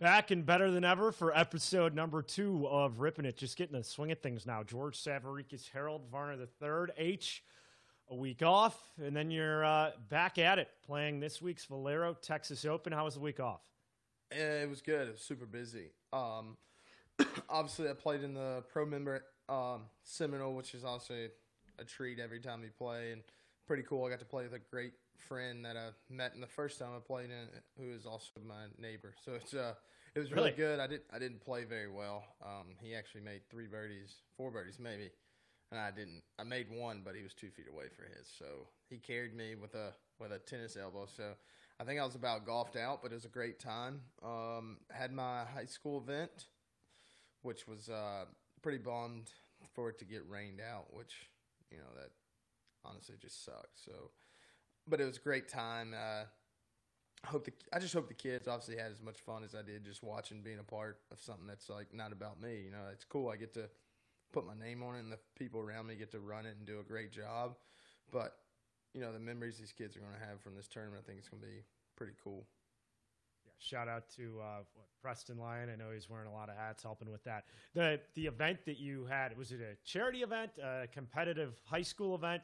Back and better than ever for episode number two of Ripping It. Just getting the swing of things now. George Savaricas, Harold Varner III, H, a week off, and then you're uh, back at it playing this week's Valero Texas Open. How was the week off? It was good. It was super busy. Um, obviously, I played in the pro member um, Seminole, which is also a treat every time you play, and pretty cool. I got to play with a great friend that I met in the first time I played in, who is also my neighbor. So it's uh, it was really, Really? good. I did I didn't play very well. Um, he actually made three birdies, four birdies maybe, and I didn't. I made one, but he was two feet away for his. So he carried me with a with a tennis elbow. So I think I was about golfed out, but it was a great time. Um, had my high school event, which was uh, pretty bummed for it to get rained out, which you know that honestly just sucks. So, but it was a great time. Uh, I hope the I just hope the kids obviously had as much fun as I did just watching being a part of something that's like not about me. You know, it's cool. I get to put my name on it, and the people around me get to run it and do a great job. But you know, the memories these kids are going to have from this tournament, I think it's going to be pretty cool. Yeah, shout out to uh, Preston Lyon. I know he's wearing a lot of hats, helping with that. the The event that you had was it a charity event, a competitive high school event?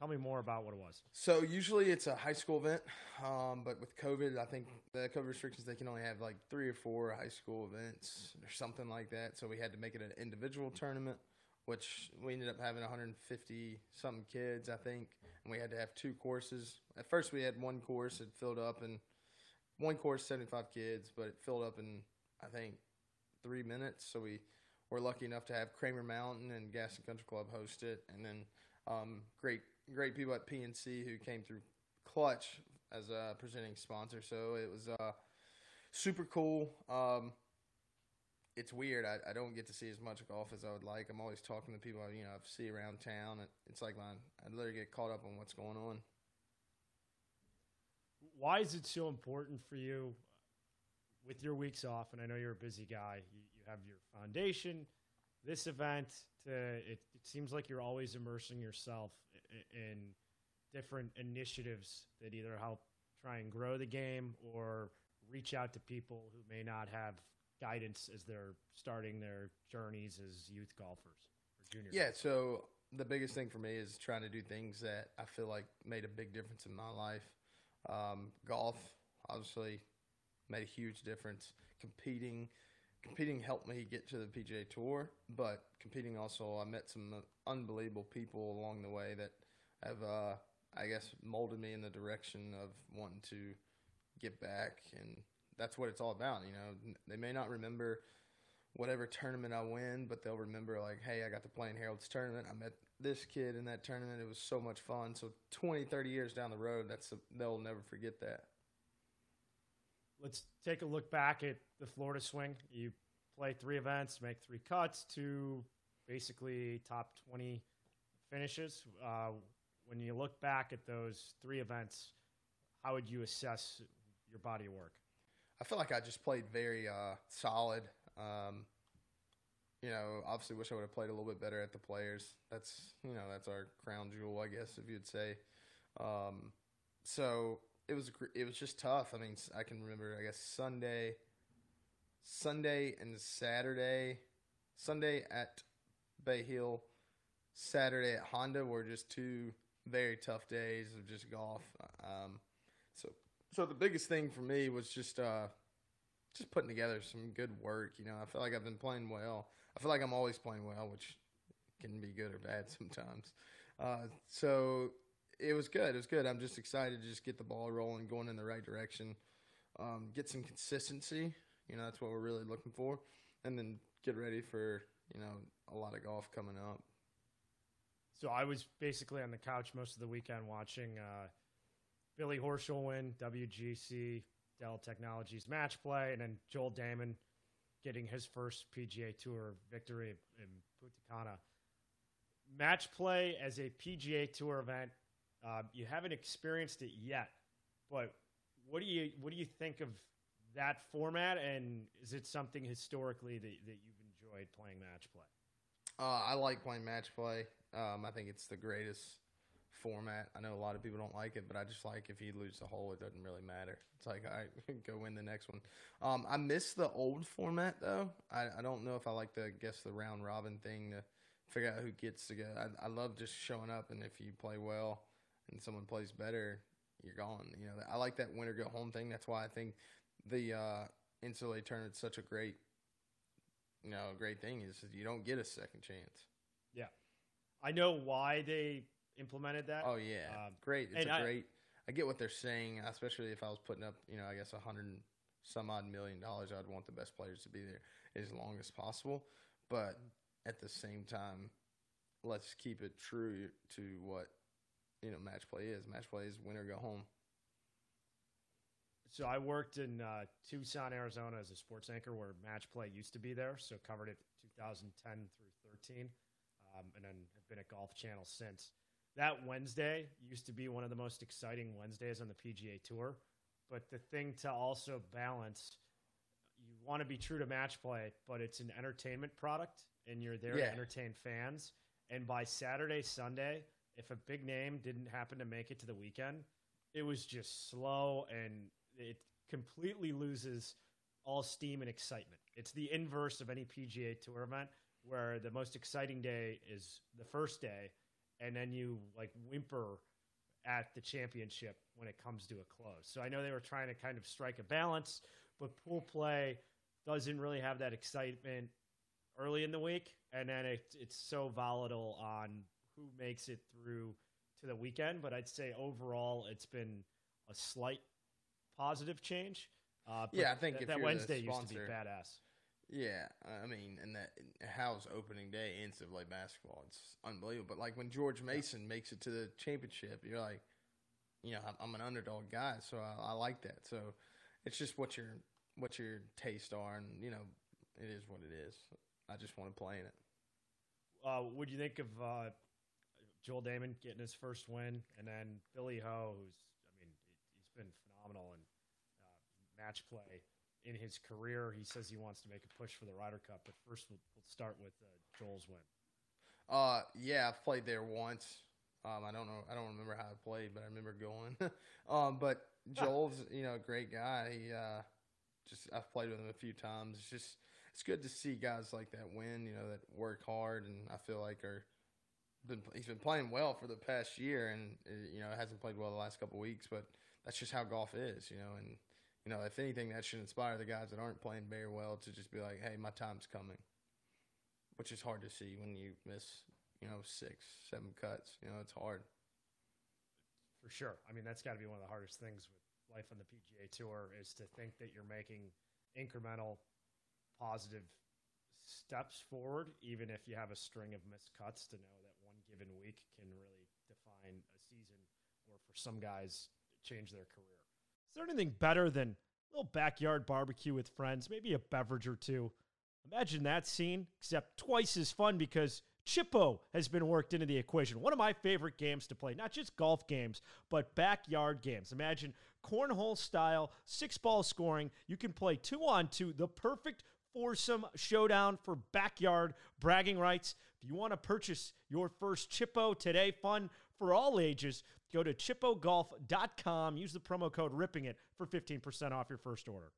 Tell me more about what it was. So usually it's a high school event, um, but with COVID, I think the COVID restrictions they can only have like three or four high school events or something like that. So we had to make it an individual tournament, which we ended up having 150 something kids, I think, and we had to have two courses. At first, we had one course it filled up, and one course 75 kids, but it filled up in I think three minutes. So we were lucky enough to have Cramer Mountain and Gaston Country Club host it, and then um, great great people at PNC who came through Clutch as a presenting sponsor. So it was uh, super cool. Um, it's weird. I, I don't get to see as much golf as I would like. I'm always talking to people you know I see around town. It's like my I literally get caught up on what's going on. Why is it so important for you with your weeks off? And I know you're a busy guy. You, you have your foundation, this event. To, it, it seems like you're always immersing yourself i- in different initiatives that either help try and grow the game or reach out to people who may not have guidance as they're starting their journeys as youth golfers or junior. Yeah, golfers. so the biggest thing for me is trying to do things that I feel like made a big difference in my life. Um, golf, obviously, made a huge difference. Competing, competing helped me get to the PGA Tour, but competing also, I met some unbelievable people along the way that have, uh, I guess, molded me in the direction of wanting to get back, and that's what it's all about. You know, they may not remember whatever tournament I win, but they'll remember like, hey, I got to play in Harold's tournament. I met this kid in that tournament. It was so much fun. So 20, 30 years down the road, that's a, they'll never forget that. Let's take a look back at the Florida swing. You play three events, make three cuts, two basically top 20 finishes. Uh, when you look back at those three events, how would you assess your body of work? I feel like I just played very uh, solid. Um, you know, obviously wish I would have played a little bit better at the players. That's you know that's our crown jewel, I guess, if you'd say. Um, so it was it was just tough. I mean, I can remember I guess Sunday, Sunday and Saturday, Sunday at Bay Hill, Saturday at Honda were just two very tough days of just golf. Um, so so the biggest thing for me was just uh, just putting together some good work. You know, I feel like I've been playing well. I feel like I'm always playing well, which can be good or bad sometimes. Uh, so it was good. It was good. I'm just excited to just get the ball rolling, going in the right direction, um, get some consistency. You know, that's what we're really looking for, and then get ready for you know a lot of golf coming up. So I was basically on the couch most of the weekend watching uh, Billy Horschel win WGC Dell Technologies match play, and then Joel Dahmen getting his first PGA Tour victory in Punta Cana. Match play as a PGA Tour event, uh, you haven't experienced it yet, but what do you what do you think of that format, and is it something historically that, that you've enjoyed playing match play? Uh, I like playing match play. Um, I think it's the greatest format. I know a lot of people don't like it, but I just like if you lose the hole, it doesn't really matter. It's like all right, go win the next one. Um, I miss the old format though. I, I don't know if I like the guess the round robin thing to figure out who gets to go. I, I love just showing up and if you play well and someone plays better, you're gone. You know, I like that winner go home thing. That's why I think the uh, NCAA tournament's such a great, you know, great thing is you don't get a second chance. Yeah, I know why they implemented that. Oh yeah, um, great. It's a I, great. I get what they're saying, especially if I was putting up, you know, I guess a hundred some odd million dollars. I'd want the best players to be there as long as possible, but at the same time, let's keep it true to what you know match play is. Match play is win or go home. So I worked in uh, Tucson, Arizona, as a sports anchor, where match play used to be there. So covered it 2010 through 13, um, and then have been at Golf Channel since that Wednesday used to be one of the most exciting Wednesdays on the PGA Tour. But the thing to also balance, you want to be true to match play, but it's an entertainment product, and you're there yeah. to entertain fans. And by Saturday, Sunday, if a big name didn't happen to make it to the weekend, it was just slow and it completely loses all steam and excitement. It's the inverse of any PGA Tour event where the most exciting day is the first day and then you like whimper at the championship when it comes to a close. So I know they were trying to kind of strike a balance, but pool play doesn't really have that excitement early in the week, and then it, it's so volatile on who makes it through to the weekend. But I'd say overall, it's been a slight positive change. Uh, yeah, I think th- that Wednesday sponsor, used to be badass. Yeah, I mean, and that how's opening day NCAA basketball? It's unbelievable. But like when George Mason yeah. makes it to the championship, you're like, you know, I'm, an underdog guy, so I, I, like that. So it's just what your what your tastes are, and you know, it is what it is. I just want to play in it. Uh, what do you think of uh, Joel Dahmen getting his first win, and then Billy Ho, who's I mean, he's been phenomenal in uh, match play in his career. He says he wants to make a push for the Ryder Cup, but first we'll, we'll start with uh, Joel's win. Uh, yeah, I've played there once. Um, I don't know, I don't remember how I played, but I remember going. um, but Joel's, you know, a great guy. He, uh, just I've played with him a few times. It's just it's good to see guys like that win. You know, that work hard, and I feel like are been he's been playing well for the past year, and uh, you know hasn't played well the last couple weeks, but that's just how golf is. You know, and you know, if anything, that should inspire the guys that aren't playing very well to just be like, hey, my time's coming, which is hard to see when you miss, you know, six, seven cuts. You know, it's hard. For sure. I mean, that's got to be one of the hardest things with life on the PGA Tour is to think that you're making incremental, positive steps forward, even if you have a string of missed cuts, to know that given week can really define a season or for some guys change their career. Is there anything better than a little backyard barbecue with friends, maybe a beverage or two? Imagine that scene, except twice as fun because Chippo has been worked into the equation. One of my favorite games to play, not just golf games, but backyard games. Imagine cornhole style, six ball scoring. You can play two on two, the perfect foursome showdown for backyard bragging rights. If you want to purchase your first Chippo today, fun for all ages, Go to chippogolf.com. Use the promo code Ripping It for 15% off your first order.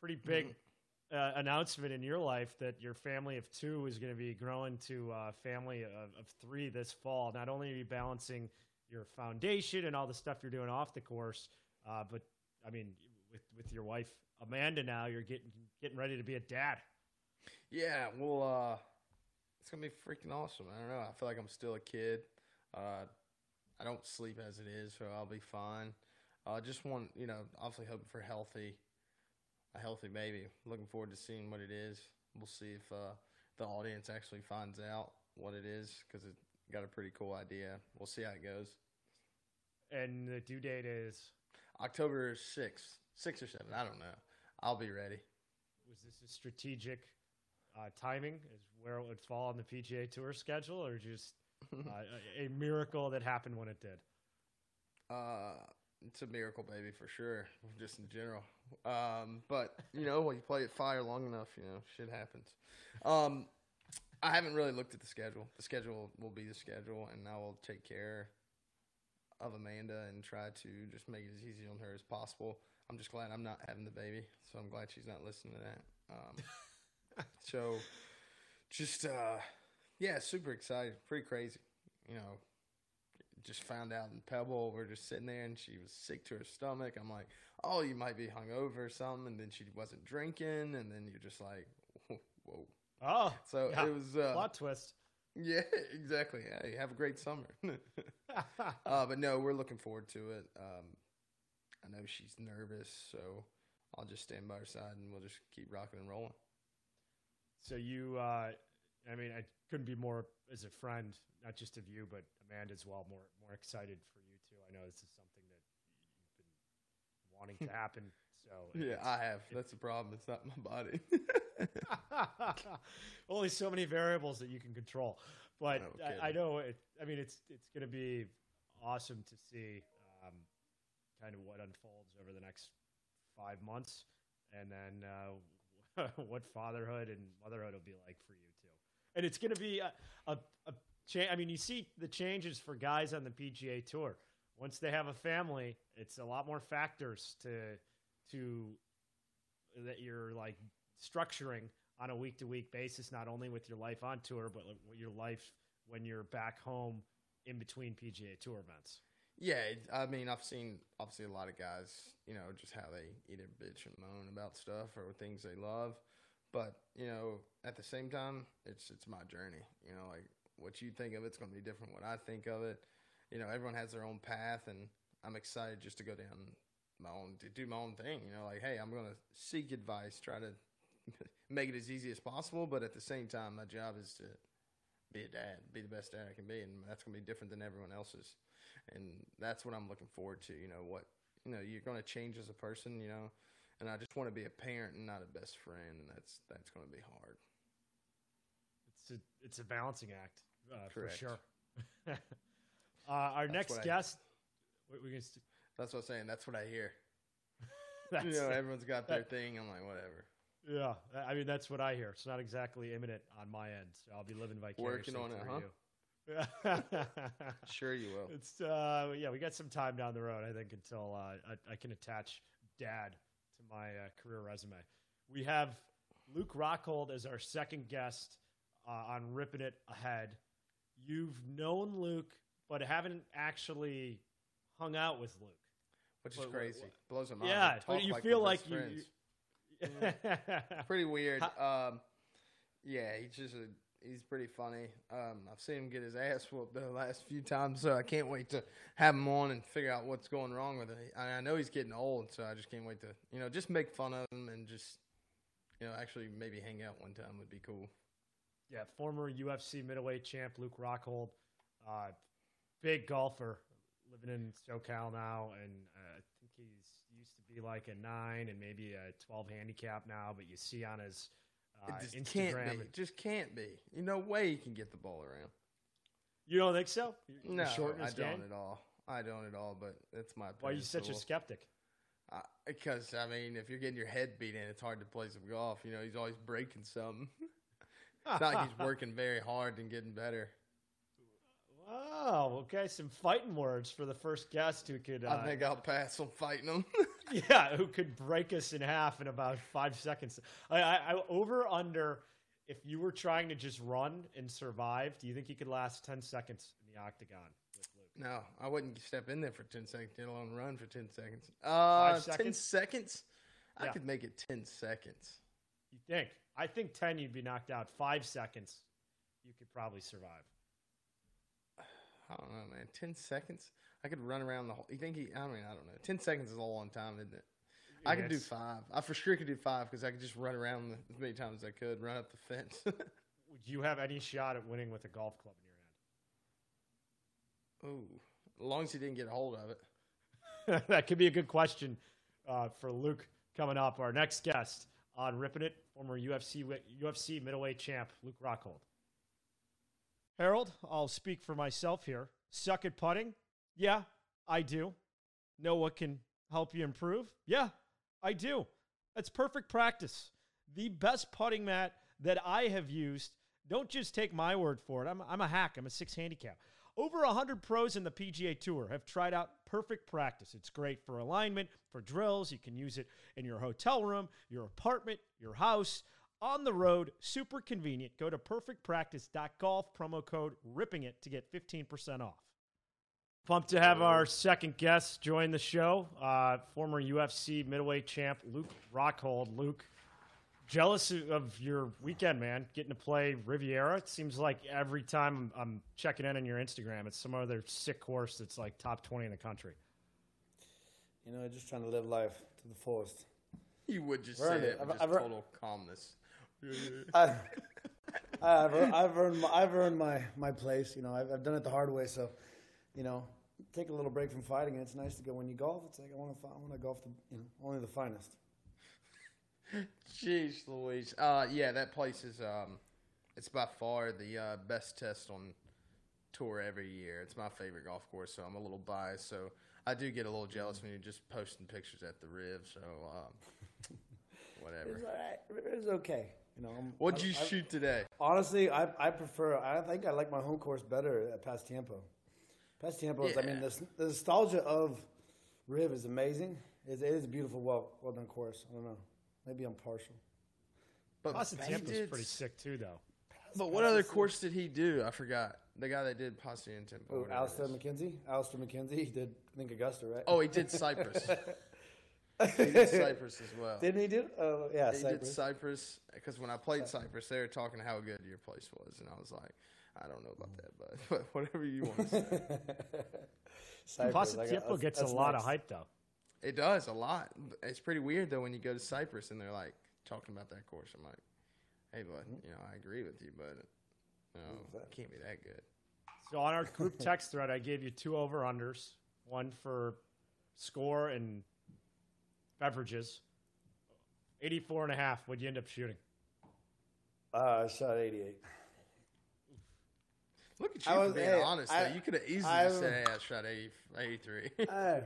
Pretty big mm-hmm. uh, announcement in your life that your family of two is going to be growing to a family of, of three this fall. Not only are you balancing your foundation and all the stuff you're doing off the course, uh, but I mean, with with your wife Amanda now, you're getting getting ready to be a dad. Yeah, well, uh, it's gonna be freaking awesome. I don't know. I feel like I'm still a kid. Uh, I don't sleep as it is, so I'll be fine. I uh, just want, you know, obviously hoping for healthy, a healthy baby. Looking forward to seeing what it is. We'll see if uh, the audience actually finds out what it is because it got a pretty cool idea. We'll see how it goes. And the due date is October sixth, six or seven. I don't know. I'll be ready. Was this a strategic uh, timing? Is where it would fall on the PGA Tour schedule, or just uh, a, miracle that happened when it did. Uh, it's a miracle, baby, for sure. Just in general. Um, but you know, when you play it fire long enough, you know, shit happens. Um, I haven't really looked at the schedule. The schedule will be the schedule, and I will take care of Amanda and try to just make it as easy on her as possible. I'm just glad I'm not having the baby, so I'm glad she's not listening to that. Um, so, just uh, yeah, super excited, pretty crazy. You know, just found out in Pebble, we're just sitting there, and she was sick to her stomach. I'm like, oh, you might be hungover or something, and then she wasn't drinking, and then you're just like, whoa. Oh, So yeah. it was uh, plot twist. yeah, exactly. Hey, have a great summer. uh, but no, we're looking forward to it. Um, I know she's nervous, so I'll just stand by her side and we'll just keep rocking and rolling. so you, uh, I mean, I couldn't be more as a friend, not just of you, but Amanda as well. More, more excited for you too. I know this is something that you've been wanting to happen. So Yeah, I have. That's the problem. It's not my body. only so many variables that you can control. But No I, I know it. I mean, it's it's going to be awesome to see kind of what unfolds over the next five months, and then uh, what fatherhood and motherhood will be like for you too. And it's going to be a a, a cha- I mean, you see the changes for guys on the PGA Tour. Once they have a family, it's a lot more factors to to that you're like structuring on a week to week basis, not only with your life on tour, but your life when you're back home in between PGA Tour events. Yeah, I mean, I've seen obviously a lot of guys, you know, just how they either bitch and moan about stuff or things they love. But you know, at the same time, it's it's my journey. You know, like what you think of it's going to be different. What I think of it, you know, everyone has their own path, and I'm excited just to go down my own to do my own thing. You know, like hey, I'm going to seek advice, try to make it as easy as possible, but at the same time, my job is to be a dad, be the best dad I can be, and that's going to be different than everyone else's. And that's what I'm looking forward to. You know what you know you're going to change as a person. You know, and I just want to be a parent and not a best friend, and that's that's going to be hard. It's a it's a balancing act uh, for sure. uh, our That's next I- guest, we, we can. St- That's what I'm saying. That's what I hear. you know, everyone's got their that- thing. I'm like, whatever. yeah, I mean that's what I hear. It's not exactly imminent on my end, so I'll be living vicariously Working on it, huh? you. Sure, you will. It's uh yeah, we got some time down the road, I think, until uh, I, I can attach dad to my uh, career resume. We have Luke Rockhold as our second guest uh, on Ripping It Ahead. You've known Luke, but haven't actually hung out with Luke. Which is What- what- crazy. Blows my mind. Yeah, but you like feel like best you- yeah, pretty weird. Um, yeah, he's just a, he's pretty funny. Um, I've seen him get his ass whooped the last few times, so I can't wait to have him on and figure out what's going wrong with it. I, I know he's getting old, so I just can't wait to you know just make fun of him and just you know actually maybe hang out one time would be cool. Yeah, former UFC middleweight champ Luke Rockhold, uh, big golfer, living in SoCal now, and uh, I think he's used to be like a nine and maybe a twelve handicap now. But you see on his it just Instagram, can't be. It just can't be. You no way he can get the ball around. you don't think so? You're- you're No, short I don't at all. I don't at all. But that's my. Why are you such a opinion, so skeptic? Uh, because I mean, if you're getting your head beat in, it's hard to play some golf. You know, he's always breaking something. it's not like he's working very hard and getting better. Wow. Okay, some fighting words for the first guest who could. Uh, I think I'll pass on fighting him. Yeah, who could break us in half in about five seconds? I, I, I over under. If you were trying to just run and survive, do you think you could last ten seconds in the octagon with Luke? no, I wouldn't step in there for ten seconds, let alone run for ten seconds. Uh, ten seconds? seconds. I Yeah. could make it ten seconds. You think? I think ten, you'd be knocked out. Five seconds, you could probably survive. I don't know, man. Ten seconds. I could run around the whole. You think he? I mean, I don't know. Ten seconds is a long time, isn't it? I could do five. I for sure could do five because I could just run around the, as many times as I could, run up the fence. Would you have any shot at winning with a golf club in your hand? Ooh, as long as he didn't get a hold of it. that could be a good question uh, for Luke coming up. Our next guest on Ripping It, former UFC UFC middleweight champ Luke Rockhold. Harold, I'll speak for myself here. Suck at putting? Yeah, I do. Know what can help you improve? Yeah, I do. That's perfect practice. The best putting mat that I have used Don't just take my word for it. I'm, I'm a hack. I'm a six handicap. Over 100 pros in the PGA Tour have tried out Perfect Practice. It's great for alignment, for drills. You can use it in your hotel room, your apartment, your house, on the road. Super convenient. Go to perfectpractice.golf, promo code ripping it to get 15% off. Pumped to have our second guest join the show, uh, former UFC middleweight champ Luke Rockhold. Luke, jealous of your weekend, man. Getting to play Riviera. It seems like every time I'm checking in on your Instagram, it's some other sick course that's like top 20 in the country. You know, i just trying to live life to the fullest. You would just Earned say it. it with I've- just I've ear- total calmness. I, I've, I've earned my, I've earned my, my place. You know, I've, I've done it the hard way. So, you know, take a little break from fighting. And it's nice to go when you golf. It's like I want to I want to golf the you know only the finest. Jeez, Louise. Uh, yeah, that place is um, it's by far the uh, best test on tour every year. It's my favorite golf course, so I'm a little biased. So I do get a little jealous when you're just posting pictures at the Riv. So um, It's whatever. all right. It's okay. You know. I'm- What'd I- you I- shoot today? Honestly, I I prefer. I think I like my home course better at Pasatiempo. Pasatiempo is. I mean, the, the nostalgia of Riv is amazing. It's, it is a beautiful, well well done course. I don't know. Maybe I'm partial. But Pasatiempo's did- pretty sick too, though. But what other course did he do? I forgot. The guy that did Pasatiempo. Oh, whatever Alister. MacKenzie. Alister MacKenzie. He did. I think Augusta, right? Oh, he did Cypress. he did Cypress as well. Didn't he do? Oh, yeah, he did Cypress. Cypress because when I played Cypress, they were talking how good your place was, and I was like, I don't know about that, but, but whatever you want to say. Cypress, I got- gets a lot next. of hype, though. It does a lot. It's pretty weird though when you go to Cypress and they're like talking about that course. I'm like, hey, bud, you know, I agree with you, but you know, it can't be that good. So on our group text thread, I gave you two over unders, one for score and beverages. 84 and a half. What'd you end up shooting? Uh, I shot 88. Look at you I for was- being hey, honest. I- You could have easily I- said, "Hey, I shot 80, 83. I,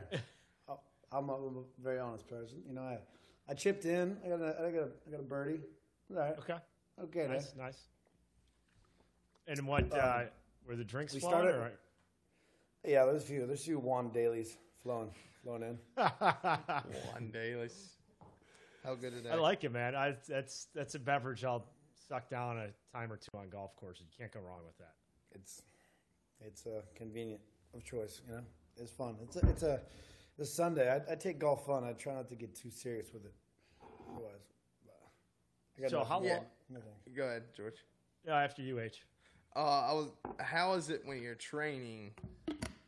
I'm a, I'm a very honest person. You know, I, I chipped in. I got a, I got a, I got a birdie. All right. Okay. Okay. then. Nice, nice. And what uh, were the drinks we flowing? started- or- Yeah, there's a few. There's a few John Dalys flowing, flowing in. One day, let's. How good is that? I like it, man. I, that's that's a beverage I'll suck down a time or two on golf courses. You can't go wrong with that. It's, it's uh, convenient of choice. You know, it's fun. It's a, it's a, this Sunday. I, I take golf fun. I try not to get too serious with it. Otherwise, I got So nothing- how Yeah. long? nothing. Go ahead, George. Yeah, after you, H. Uh, I was. How is it when you're training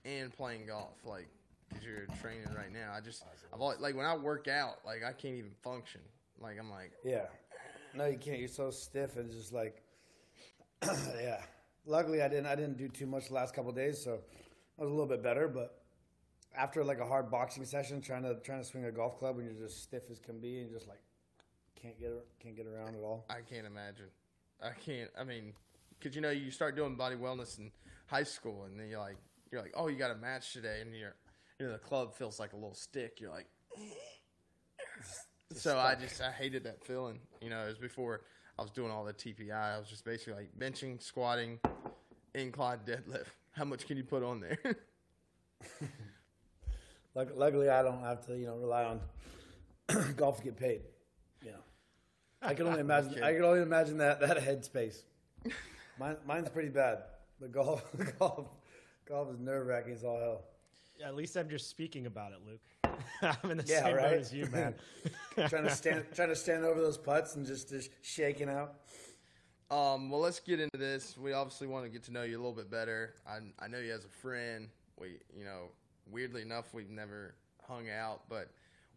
and playing golf? Like, cause you're training right now. I just, I've always, like when I work out, like I can't even function. Like I'm like, Yeah. No, you can't. You're so stiff and just like, yeah. Luckily, I didn't. I didn't do too much the last couple of days, so I was a little bit better. But after like a hard boxing session, trying to trying to swing a golf club when you're just stiff as can be and just like can't get can't get around at all. I can't imagine. I can't. I mean, cause you know you start doing body wellness in high school, and then you're like, you're like, oh, you got a match today, and you're, you know, the club feels like a little stick. You're like, so I just I hated that feeling. You know, it was before I was doing all the TPI. I was just basically like benching, squatting, incline deadlift. How much can you put on there? Luckily, I don't have to you know rely on golf to get paid. You know, I can only imagine. I can only imagine that that headspace. Mine, mine's pretty bad. But golf, golf, golf is nerve wracking as all hell. Yeah, at least I'm just speaking about it, Luke. I'm in the Yeah, same boat right? as you, man. trying to stand trying to stand over those putts and just, just shaking out. Um, well, let's get into this. We obviously want to get to know you a little bit better. I, I know you as a friend. We, you know, weirdly enough, we've never hung out, but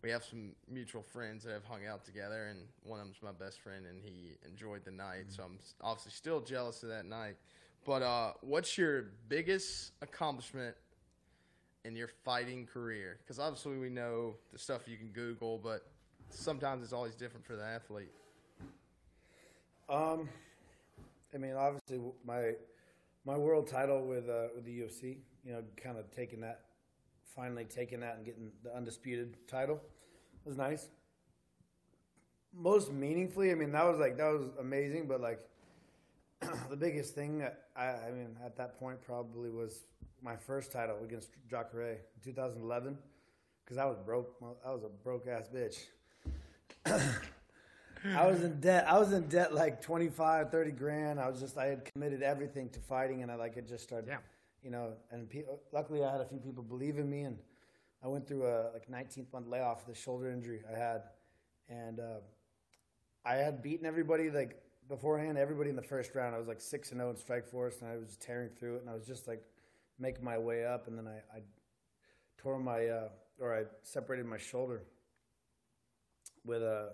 we have some mutual friends that have hung out together, and one of them's my best friend, and he enjoyed the night. So I'm obviously still jealous of that night. But uh, what's your biggest accomplishment in your fighting career? Because obviously we know the stuff you can Google, but sometimes it's always different for the athlete. Um, I mean, obviously my my world title with uh, with the UFC, you know, kind of taking that, finally taking that and getting the undisputed title was nice. Most meaningfully, I mean, that was like that was amazing, but like the biggest thing that I, I mean at that point probably was my first title against Jacare in 2011 because I was broke. I was a broke ass bitch. I was in debt. I was in debt like 25, 30 grand. I was just I had committed everything to fighting, and I like it just started. Yeah. You know, and pe- luckily I had a few people believe in me, and I went through a like 19th month layoff, the shoulder injury I had, and uh, I had beaten everybody like beforehand. Everybody in the first round, I was like six and zero in Strikeforce, and I was tearing through it, and I was just like making my way up, and then I, I tore my uh, or I separated my shoulder with a. Uh,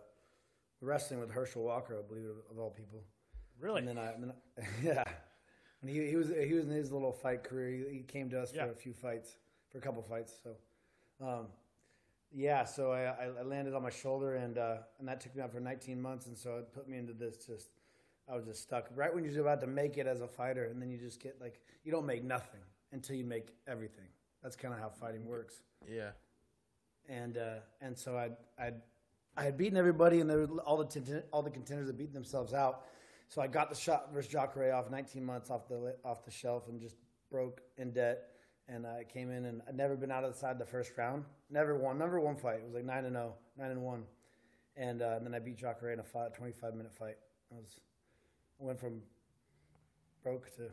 wrestling with Herschel Walker, I believe, of all people. Really? And then I, and then I yeah. And he, he was he was in his little fight career. He, he came to us Yeah. for a few fights, for a couple fights. So, um, yeah. So I, I I landed on my shoulder, and uh, and that took me out for 19 months, and so it put me into this just. I was just stuck right when you're about to make it as a fighter, and then you just get like you don't make nothing until you make everything. That's kind of how fighting works Yeah. and uh, and so I I I had beaten everybody, and there all the conten- all the contenders had beaten themselves out. So I got the shot versus Jacare off 19 months off the off the shelf and just broke in debt. And I came in and I'd never been out of the side the first round. Never won. Number one fight. It was like nine and 0, 9 and one. And, uh, and then I beat Jacare in a five, 25 minute fight. I was went from broke to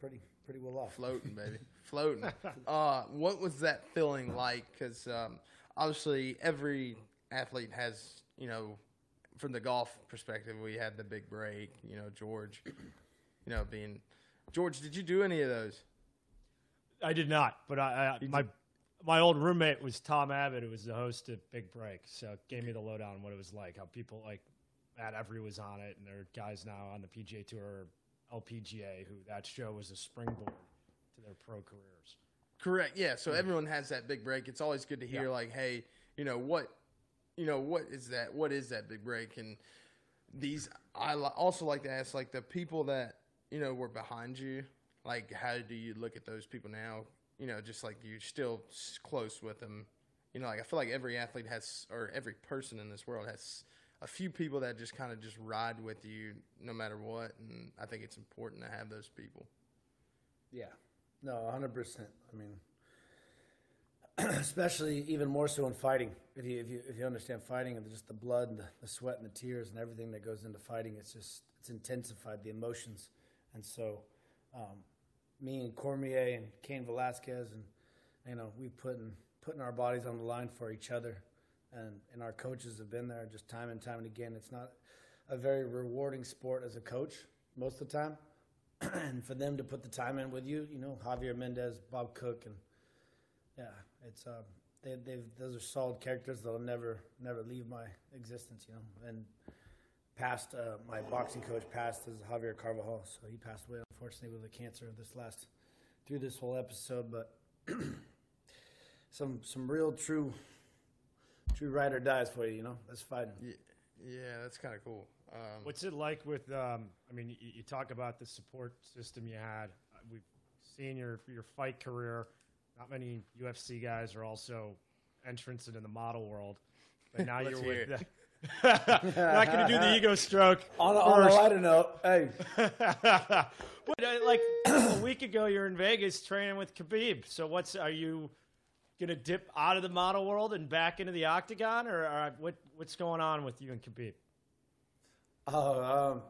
pretty pretty well off. Floating, baby, floating. Uh, what was that feeling like? Because um, obviously every athlete has, you know, from the golf perspective, we had the big break. You know, George, you know, being George. Did you do any of those? I did not, but I, I my my old roommate was Tom Abbott, who was the host of Big Break, so gave me the lowdown on what it was like. How people like Matt Every was on it, and there are guys now on the PGA Tour, LPGA, who that show was a springboard to their pro careers. Correct. Yeah. So everyone has that big break. It's always good to hear, Yeah. like, hey, you know what, you know what is that? What is that big break? And these, I also like to ask, like, the people that you know were behind you. Like, how do you look at those people now? You know, just like you're still close with them. You know, like I feel like every athlete has, or every person in this world has a few people that just kind of just ride with you no matter what. And I think it's important to have those people. Yeah, no, hundred percent. I mean, especially even more so in fighting. If you if you if you understand fighting and just the blood and the, sweat and the tears and everything that goes into fighting, it's just it's intensified the emotions. And so, um, me and Cormier and Cain Velasquez and you know we putting putting our bodies on the line for each other, and and our coaches have been there just time and time and again. It's not a very rewarding sport as a coach most of the time and for them to put the time in with you, you know, Javier Mendez, Bob Cook, and yeah, it's um, they they those are solid characters that'll never never leave my existence, you know. And passed uh, my boxing coach passed is Javier Carvajal, so he passed away unfortunately with a cancer this last through this whole episode, but some some real true true ride or dies for you, you know. That's fighting. Yeah, yeah, that's kind of cool. Um, What's it like with? Um, I mean, you, you talk about the support system you had. Uh, We've seen your your fight career. Not many UFC guys are also entrants into the model world, but now you're hear with. not going to do the ego stroke. On a, on a lighter note, hey, but uh, like a week ago, you're in Vegas training with Khabib. So what's are you gonna dip out of the model world and back into the octagon, or, or what? What's going on with you and Khabib? Oh, um,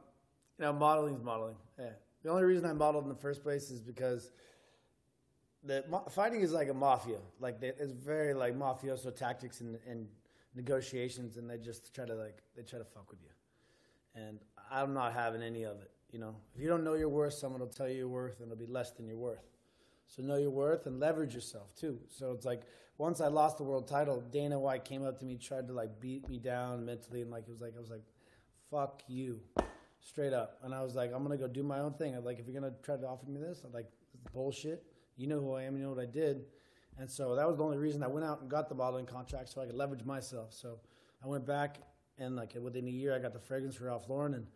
you know, modeling's modeling. Yeah. The only reason I modeled in the first place is because the fighting is like a mafia. Like it's very like mafioso tactics and, and negotiations, and they just try to like they try to fuck with you. And I'm not having any of it. You know, if you don't know your worth, someone will tell you your worth, and it'll be less than your worth. So know your worth and leverage yourself too. So it's like once I lost the world title, Dana White came up to me, tried to like beat me down mentally, and like it was like I was like, "Fuck you," straight up. And I was like, "I'm gonna go do my own thing." I'm like, if you're gonna try to offer me this, I'm like, bullshit. You know who I am. You know what I did. And so that was the only reason I went out and got the modeling contract so I could leverage myself. So I went back and like within a year I got the fragrance for Ralph Lauren and.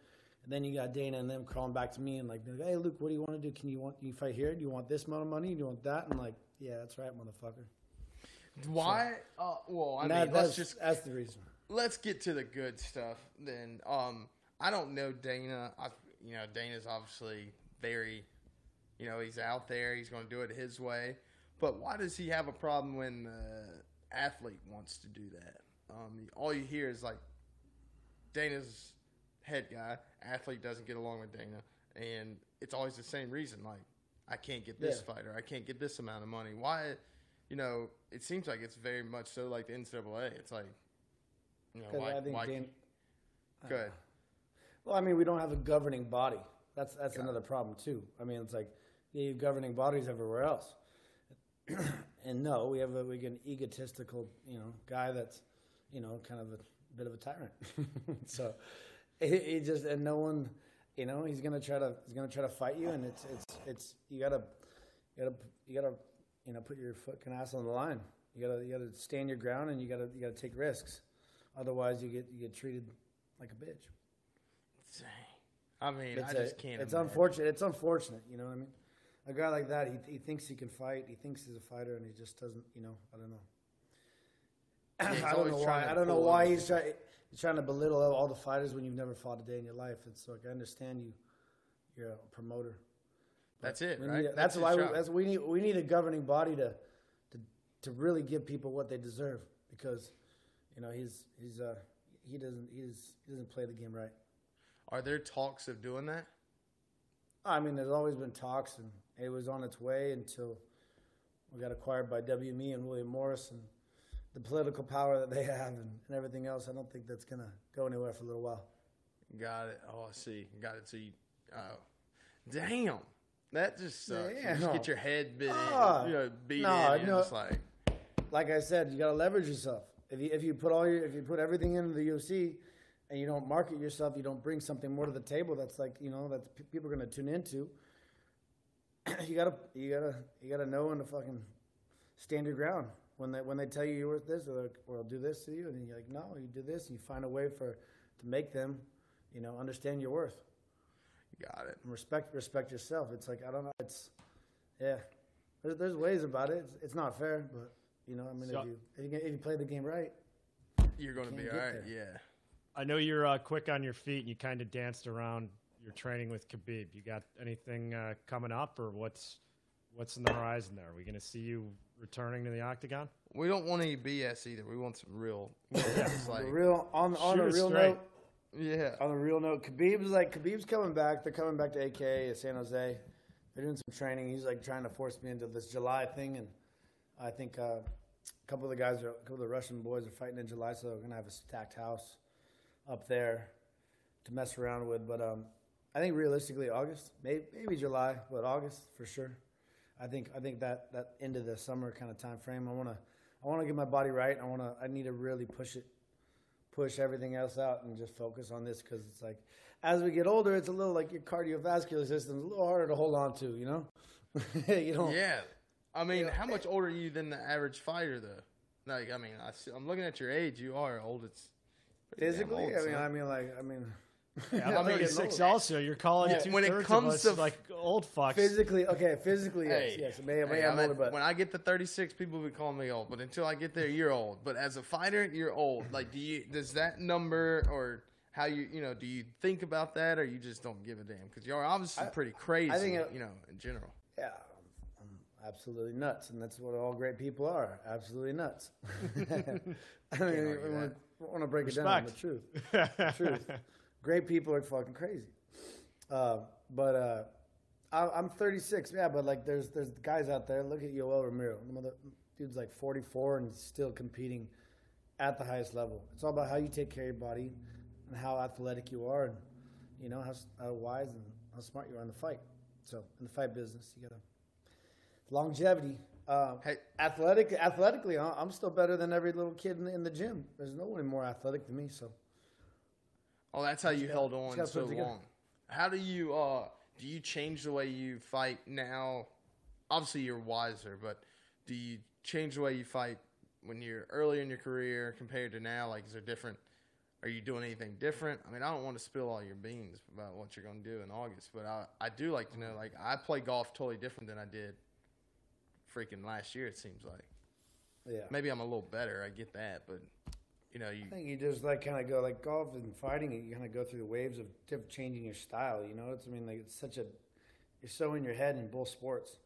Then you got Dana and them crawling back to me and like, "Hey, Luke, what do you want to do? Can you want you fight here? Do you want this amount of money? Do you want that?" And like, "Yeah, that's right, motherfucker." why? Uh, well, I mean, that- let's that's just that's the reason. let's get to the good stuff then. Um, I don't know Dana. I, you know, Dana's obviously very, you know, he's out there. He's going to do it his way. But why does he have a problem when the athlete wants to do that? Um, all you hear is like Dana's head guy, athlete doesn't get along with Dana, and it's always the same reason. Like, I can't get this Yeah. fighter, I can't get this amount of money. Why? You know, it seems like it's very much so like the NCAA. It's like, you know, why? I think why Dan- good. Uh, well, I mean, we don't have a governing body. That's that's Got another problem too. I mean, it's like yeah, you have governing bodies everywhere else, and no, we have a we get an egotistical, you know, guy that's, you know, kind of a bit of a tyrant. so, he, just and no one, you know, he's gonna try to he's gonna try to fight you, and it's it's it's you gotta you gotta you gotta you know put your fucking ass on the line. You gotta you gotta stand your ground, and you gotta you gotta take risks. Otherwise, you get you get treated like a bitch. Dang. I mean, It's, I just a- can't. it's imagine. unfortunate. It's unfortunate. You know what I mean? A guy like that, he, he thinks he can fight. He thinks he's a fighter, and he just doesn't. You know, I don't know. I don't know why. I don't know why he's trying. He's trying to belittle all the fighters when you've never fought a day in your life. It's like I understand you. You're a promoter. That's it, right? a- that's his why we, that's we need. We need a governing body to, to, to really give people what they deserve because, you know, he's he's uh he doesn't he's he doesn't play the game right. Are there talks of doing that? I mean, there's always been talks, and it was on its way until we got acquired by WME and William Morris and the political power that they have and, and everything else. I don't think that's going to go anywhere for a little while. Got it. Oh, I see. Got it. So you, oh, damn. That just sucks. Yeah, you just get your head bit Ah, in, you know, beat no, in. No. just like, Like I said, you got to leverage yourself. If you if you put all your if you put everything into the UFC and you don't market yourself, you don't bring something more to the table. That's like you know that p- people are going to tune into. you gotta you gotta you gotta know when to fucking stand your ground when they when they tell you you're worth this or, or I'll do this to you and then you're like no you do this and you find a way for to make them you know understand your worth You got it. and respect respect yourself. It's like I don't know. It's yeah. There's there's ways about it. It's, it's not fair, but you know I mean So- if you if you, if you play the game right, You're going to be get all right. there. Yeah. I know you're uh, quick on your feet and you kind of danced around your training with Khabib. You got anything uh, coming up or what's what's in the horizon there? Are we going to see you returning to the octagon? We don't want any BS either. We want some real. It's like, real on on shoot a real straight. note. yeah. On a real note, Khabib's like Khabib's coming back. They're coming back to AK at San Jose. They're doing some training. He's like trying to force me into this July thing, and I think uh, a couple of the guys, are, a couple of the Russian boys are fighting in July, so we're gonna have a stacked house up there to mess around with. But um, I think realistically, August, maybe, maybe July, but August for sure. I think I think that that end of the summer kind of time frame. I wanna I wanna get my body right. I wanna I need to really push it push everything else out and just focus on this because it's like as we get older, it's a little like your cardiovascular system's a little harder to hold on to, you know. you know, Yeah. I mean, Yeah. how much older are you than the average fighter, though? Like, I mean, I see, I'm looking at your age. You are old. It's physically. old, I mean, son. I mean, like, I mean, Yeah, I'm I'm 36 also. You're calling Yeah, two when it comes of us to- like old fucks. physically, okay, physically, yes, Hey, yes. Maybe, maybe Hey, I'm at- older, but when I get to 36, people will be calling me old. But until I get there, you're old. But as a fighter, you're old. Like, do you does that number or how you you know do you think about that or you just don't give a damn? Because you're obviously pretty crazy. I think it- you know, in general. yeah, I'm, I'm absolutely nuts, and that's what all great people are. Absolutely nuts. I mean, argue I want to break it down. The truth. the truth. Great people are fucking crazy. Uh, but uh, I, I'm 36. Yeah, but like there's there's guys out there. Look at Yoel Romero. The mother, dude's like 44 and still competing at the highest level. It's all about how you take care of your body and how athletic you are, and you know how, how wise and how smart you are in the fight. So in the fight business, you gotta longevity. Uh, Hey. athletic, athletically, I'm still better than every little kid in the, in the gym. There's no one more athletic than me. So Oh, that's how you gotta- held on so put it together. long. How do you uh do you change the way you fight now? Obviously, you're wiser, but do you change the way you fight when you're early in your career compared to now? Like, is there different? Are you doing anything different? I mean, I don't want to spill all your beans about what you're going to do in August, but I I do like to know. Like, I play golf totally different than I did freaking last year. It seems like yeah, maybe I'm a little better. I get that, but you know, you I think you just like kind of go like golf and fighting. You kind of go through the waves of changing your style. You know, it's I mean like it's such a you're so in your head in both sports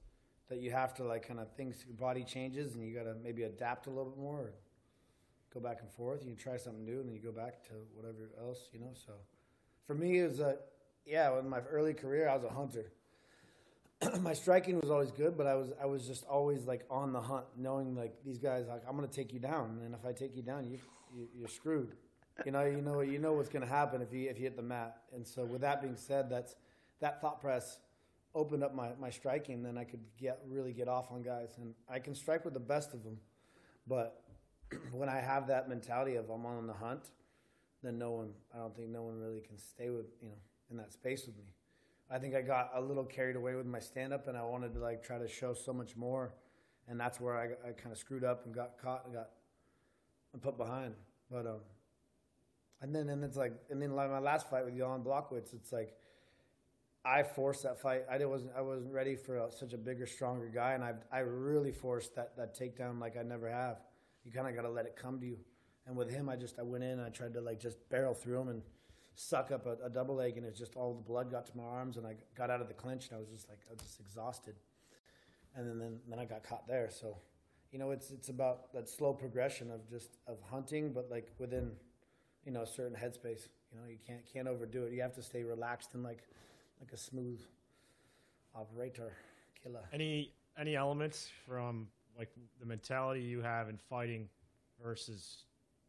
that you have to like kind of things your body changes and you got to maybe adapt a little bit more. Or go back and forth. You try something new and then you go back to whatever else. You know, so for me it was a yeah. In my early career, I was a hunter. my striking was always good, but I was I was just always like on the hunt, knowing like these guys like I'm gonna take you down, and if I take you down, you you're screwed. You know, you know, you know what's gonna happen if you if you hit the mat. And so, with that being said, that's that thought press opened up my my striking. Then I could get really get off on guys, and I can strike with the best of them. But when I have that mentality of I'm on the hunt, then no one, I don't think no one really can stay with you know in that space with me. I think I got a little carried away with my stand up and I wanted to like try to show so much more. And that's where I, I kind of screwed up and got caught and got and put behind. But, um, and then, and it's like, and then like my last fight with Jan Blachowicz, it's like, I forced that fight. I wasn't, I wasn't ready for a, such a bigger, stronger guy. And I, I really forced that, that takedown like I never have. You kind of got to let it come to you. And with him, I just, I went in and I tried to like just barrel through him and, suck up a, a, double leg and it's just all the blood got to my arms and I got out of the clinch and I was just like I was just exhausted. And then, then then I got caught there. So, you know, it's it's about that slow progression of just of hunting, but like within, you know, a certain headspace. You know, you can't can't overdo it. You have to stay relaxed and like like a smooth operator killer. Any any elements from like the mentality you have in fighting versus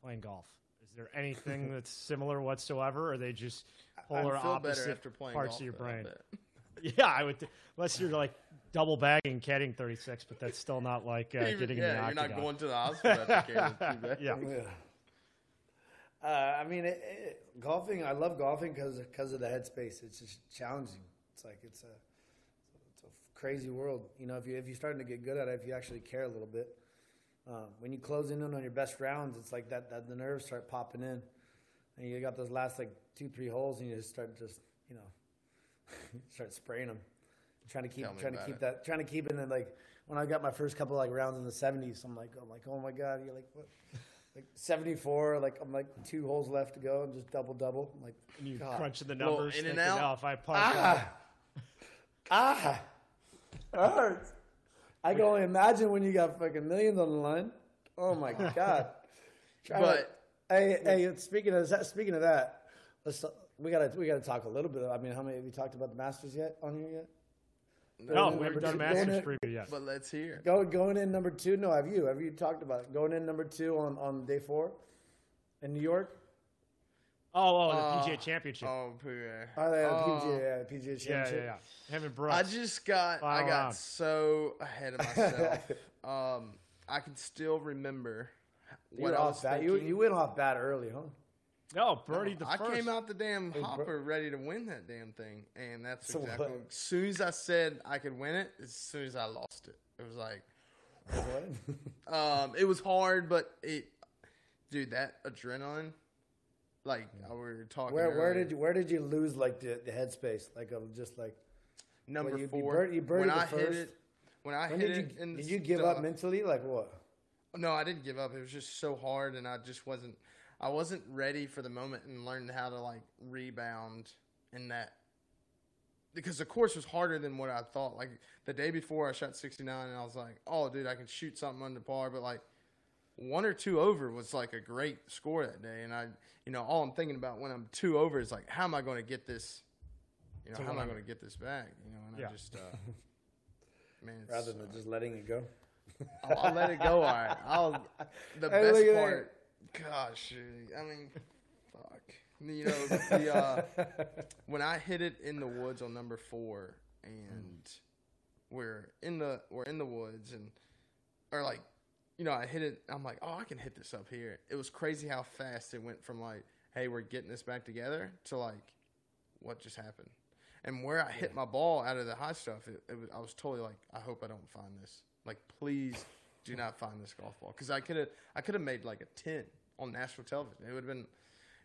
playing golf? Is there anything that's similar whatsoever, or are they just polar I'd feel better opposite after parts golf, of your though, I brain? bet. Yeah, I would. Th- unless you're like double bagging, caddying 36, but that's still not like uh, Even- getting yeah, in the you're not going to the hospital after carrying two yeah, Yeah. Uh, I mean, it, it, golfing. I love golfing because because of the headspace. It's just challenging. It's like it's a it's a crazy world. You know, if you if you're starting to get good at it, if you actually care a little bit, um, when you close in on your best rounds, it's like that that the nerves start popping in, and you got those last like two three holes, and you just start just you know start spraying them, trying to keep Tell me trying to about keep it. that trying to keep it in like when I got my first couple like rounds in the 70s, I'm like I'm like oh my god, you're like what. Like 74, like I'm like two holes left to go and just double double. I'm like, and you God. crunching the Little numbers, in and thinking, out. "Oh, if I punch, ah, ah, that hurts. I can only imagine when you got fucking millions on the line. Oh my god! Try to- But hey, hey, speaking of that, speaking of that, let's we gotta we gotta talk a little bit. I mean, how many have you talked about the Masters yet on here yet? no, Going we haven't number done a Masters preview yet. but let's hear. Go, going in number two. No, have you? Have you talked about it? going in number two on, on day four in New York? Oh, oh, the Uh, PGA Championship. Oh, yeah. Oh, yeah, Oh, PGA, yeah, PGA yeah, yeah, yeah. Him and Brooks. I just got I got round. so ahead of myself. um, I can still remember You what went I off was bad. You, you went off bad early, huh? No, Birdie the I first. came out the damn bro- hopper ready to win that damn thing, and that's So exactly. what? As soon as I said I could win it, as soon as I lost it, it was like, What? um, it was hard, but it, dude, that adrenaline, like we were talking. where where did you where did you lose like the, the headspace? Like of just like number Well, you- you four? bur- you buried when the I hit it, when I when hit did it, you in did the you give up mentally? Like what? No, I didn't give up. It was just so hard, and I just wasn't. I wasn't ready for the moment and learned how to like rebound in that because the course was harder than what I thought. Like the day before, I shot sixty nine, and I was like, "Oh, dude, I can shoot something under par." But like one or two over was like a great score that day, and I, you know, all I'm thinking about when I'm two over is like, how am I going to get this? You know, To how am I going to get this back? You know, and Yeah. I just, uh, man, it's, Rather than just letting it go. I'll, I'll let it go. All right. I'll. The Hey, best look at part. Gosh, I mean, fuck. You know, the uh, when I hit it in the woods on number four, and we're in the we're in the woods, and or like, you know, I hit it. I'm like, oh, I can hit this up here. It was crazy how fast it went from like, hey, we're getting this back together, to like, what just happened. And where I hit my ball out of the hot stuff, it, it was, I was totally like, I hope I don't find this. Like, please do not find this golf ball because I could have, I could have made like a ten on national television. It would have been,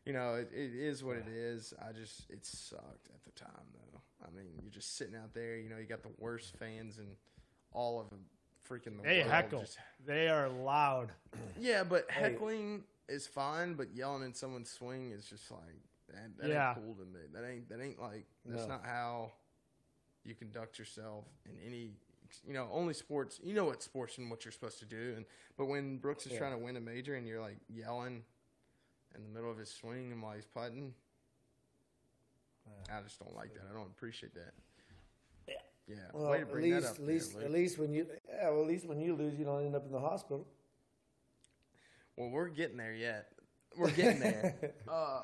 you know, it, it is what it is. I just, it sucked at the time though. I mean, you're just sitting out there. You know, you got the worst fans and all of the freaking the They world. heckle. Just- They are loud. yeah, but Hey. heckling is fine, but yelling in someone's swing is just like that, that Yeah. ain't cool to me. That ain't that ain't like that's No. not how you conduct yourself in any you know only sports. You know what sports and what you're supposed to do, and but when Brooks is Yeah. trying to win a major and you're like yelling in the middle of his swing and while he's putting, I just don't like that. I don't appreciate that. Yeah. Yeah. Well, at least, at least, Luke. at least when you, yeah, well, at least when you lose, you don't end up in the hospital. Well, we're getting there yet. We're getting there. uh,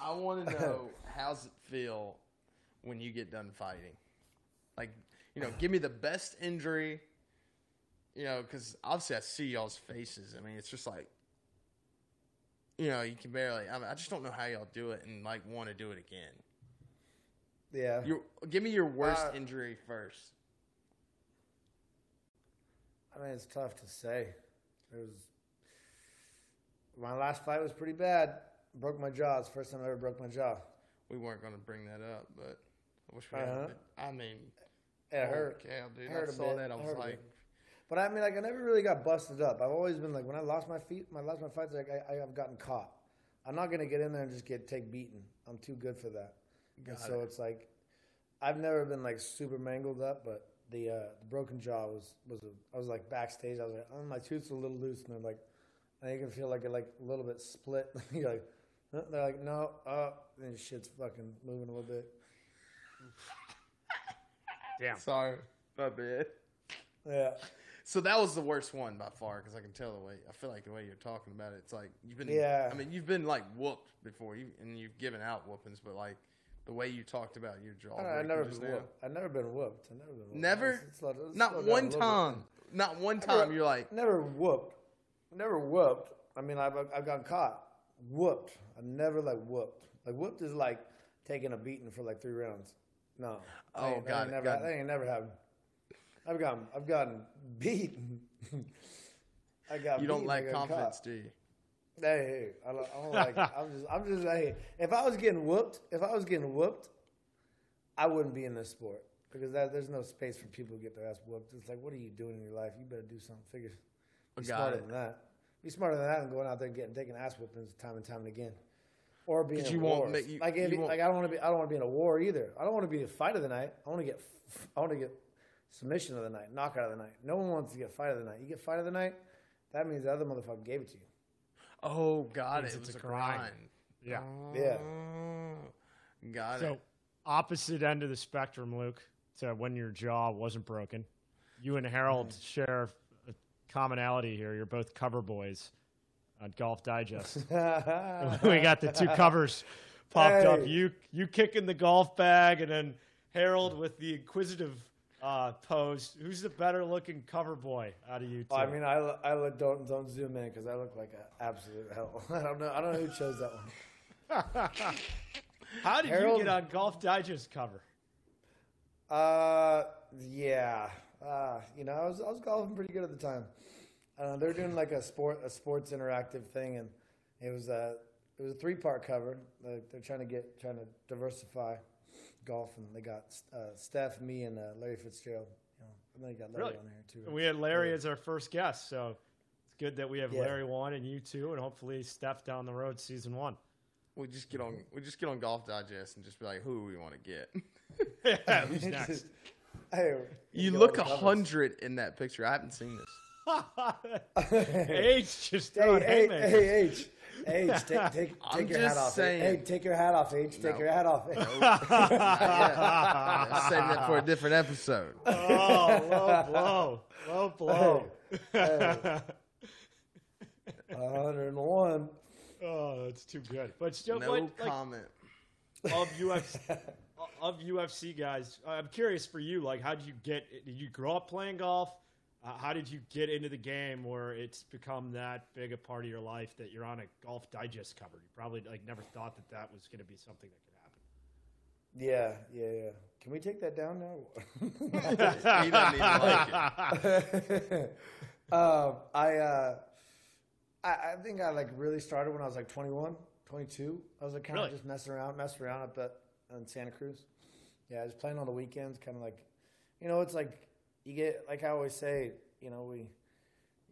I want to know how's it feel when you get done fighting? Like, you know, give me the best injury. You know, because obviously I see y'all's faces. I mean, it's just like, you know, you can barely. I, mean, I just don't know how y'all do it and like want to do it again. Yeah. You give me your worst Uh, injury first. I mean, it's tough to say. It was my last fight was pretty bad. Broke my jaw. It's the first time I ever broke my jaw. We weren't going to bring that up, but I wish we Uh-huh. had. I mean, It hurt. cow, dude! Hurt I saw bit. that. I was like. But I mean, like, I never really got busted up. I've always been like, when I lost my feet, my lost my fights, like, I, I have gotten caught. I'm not gonna get in there and just get take beaten. I'm too good for that. And Got so it. it's like, I've never been like super mangled up, but the uh, the broken jaw was was a, I was like backstage. I was like, oh, my tooth's a little loose, and I'm like, and you can feel like it like a little bit split. You're like, they're like, no, uh, and shit's fucking moving a little bit. Damn. sorry, my bad. Yeah. So that was the worst one by far because I can tell the way I feel like the way you're talking about it. It's like you've been, Yeah. I mean, you've been like whooped before, you and you've given out whoopings, but like the way you talked about your jaw, I, I've never been whooped. I've never been whooped. I've never been whooped. Never? Let's- let's slow- let's slow Not one time, not one time. You're like, Never whooped. Never whooped. I mean, I've, I've gotten caught. Whooped. I've never like whooped. Like whooped is like taking a beating for like three rounds. No. Oh, ain't- got ain't it, Never, got that ain't never happened. I've gotten I've gotten beaten. I got. you don't I got confidence, caught. do you? Hey, hey, I don't, I don't like. I'm just, I'm just. Hey, if I was getting whooped, if I was getting whooped, I wouldn't be in this sport because that, there's no space for people to get their ass whooped. It's like, what are you doing in your life? You better do something. Figure, be Got smarter it. than that. Be smarter than that and going out there and getting taking ass whoopings time and time and again, or being 'Cause in you won't wars. make- you- like, if, you won't- like I don't want to be. I don't want to be in a war either. I don't want to be a fight of the night. I want to get. I want to get submission of the night, knockout of the night. No one wants to get fight of the night. You get fight of the night. That means the other motherfucker gave it to you. Oh, got Means it. It it's was a a grind. grind. Yeah. Yeah. Oh, Got So it. So opposite end of the spectrum, Luke, to when your jaw wasn't broken. You and Harold mm-hmm. share a commonality here. You're both cover boys on Golf Digest. we got the two covers popped up. You you kicking the golf bag, and then Harold with the inquisitive uh, pose. Who's the better looking cover boy out of you two? I mean, I, I don't don't zoom in because I look like an absolute hell. I don't know. I don't know who chose that one. how did Harold- you get on Golf Digest cover? Uh, yeah. Uh, you know, I was I was golfing pretty good at the time. Uh, they're doing like a sport a sports interactive thing, and it was a it was a three part cover. Like, they're trying to get trying to diversify golf, and they got uh, Steph, me, and uh, Larry Fitzgerald. You know, and then you got Larry Really? on here too. We had Larry as our first guest, so it's good that we have Yeah. Larry one and you two, and hopefully Steph down the road season one. We just get on. We just get on Golf Digest and just be like, who do we want to get? yeah, who's next? Hey, You go look a hundred in that picture. I haven't seen this. H just Hey, throwing hey, haymakers. hey, H. H, take, take, I'm take your hat just off. saying. Hey, take your hat off, H. Take No. your hat off. I'll save that for a different episode. Oh, low blow, low blow. Hey. 101. oh, that's too good. But still, No but, like, comment. of UFC of UFC guys, I'm curious for you. Like, how did you get? Did you grow up playing golf? Uh, how did you get into the game where it's become that big a part of your life that you're on a Golf Digest cover? You probably like never thought that that was going to be something that could happen. Yeah, yeah, yeah. Can we take that down now? He doesn't even like it. um, I, uh, I, I think I like really started when I was like 21, 22. I was like kind of Really? just messing around, messing around up at in Santa Cruz. Yeah, I was playing on the weekends, kind of like, you know, it's like you get like I always say, you know, we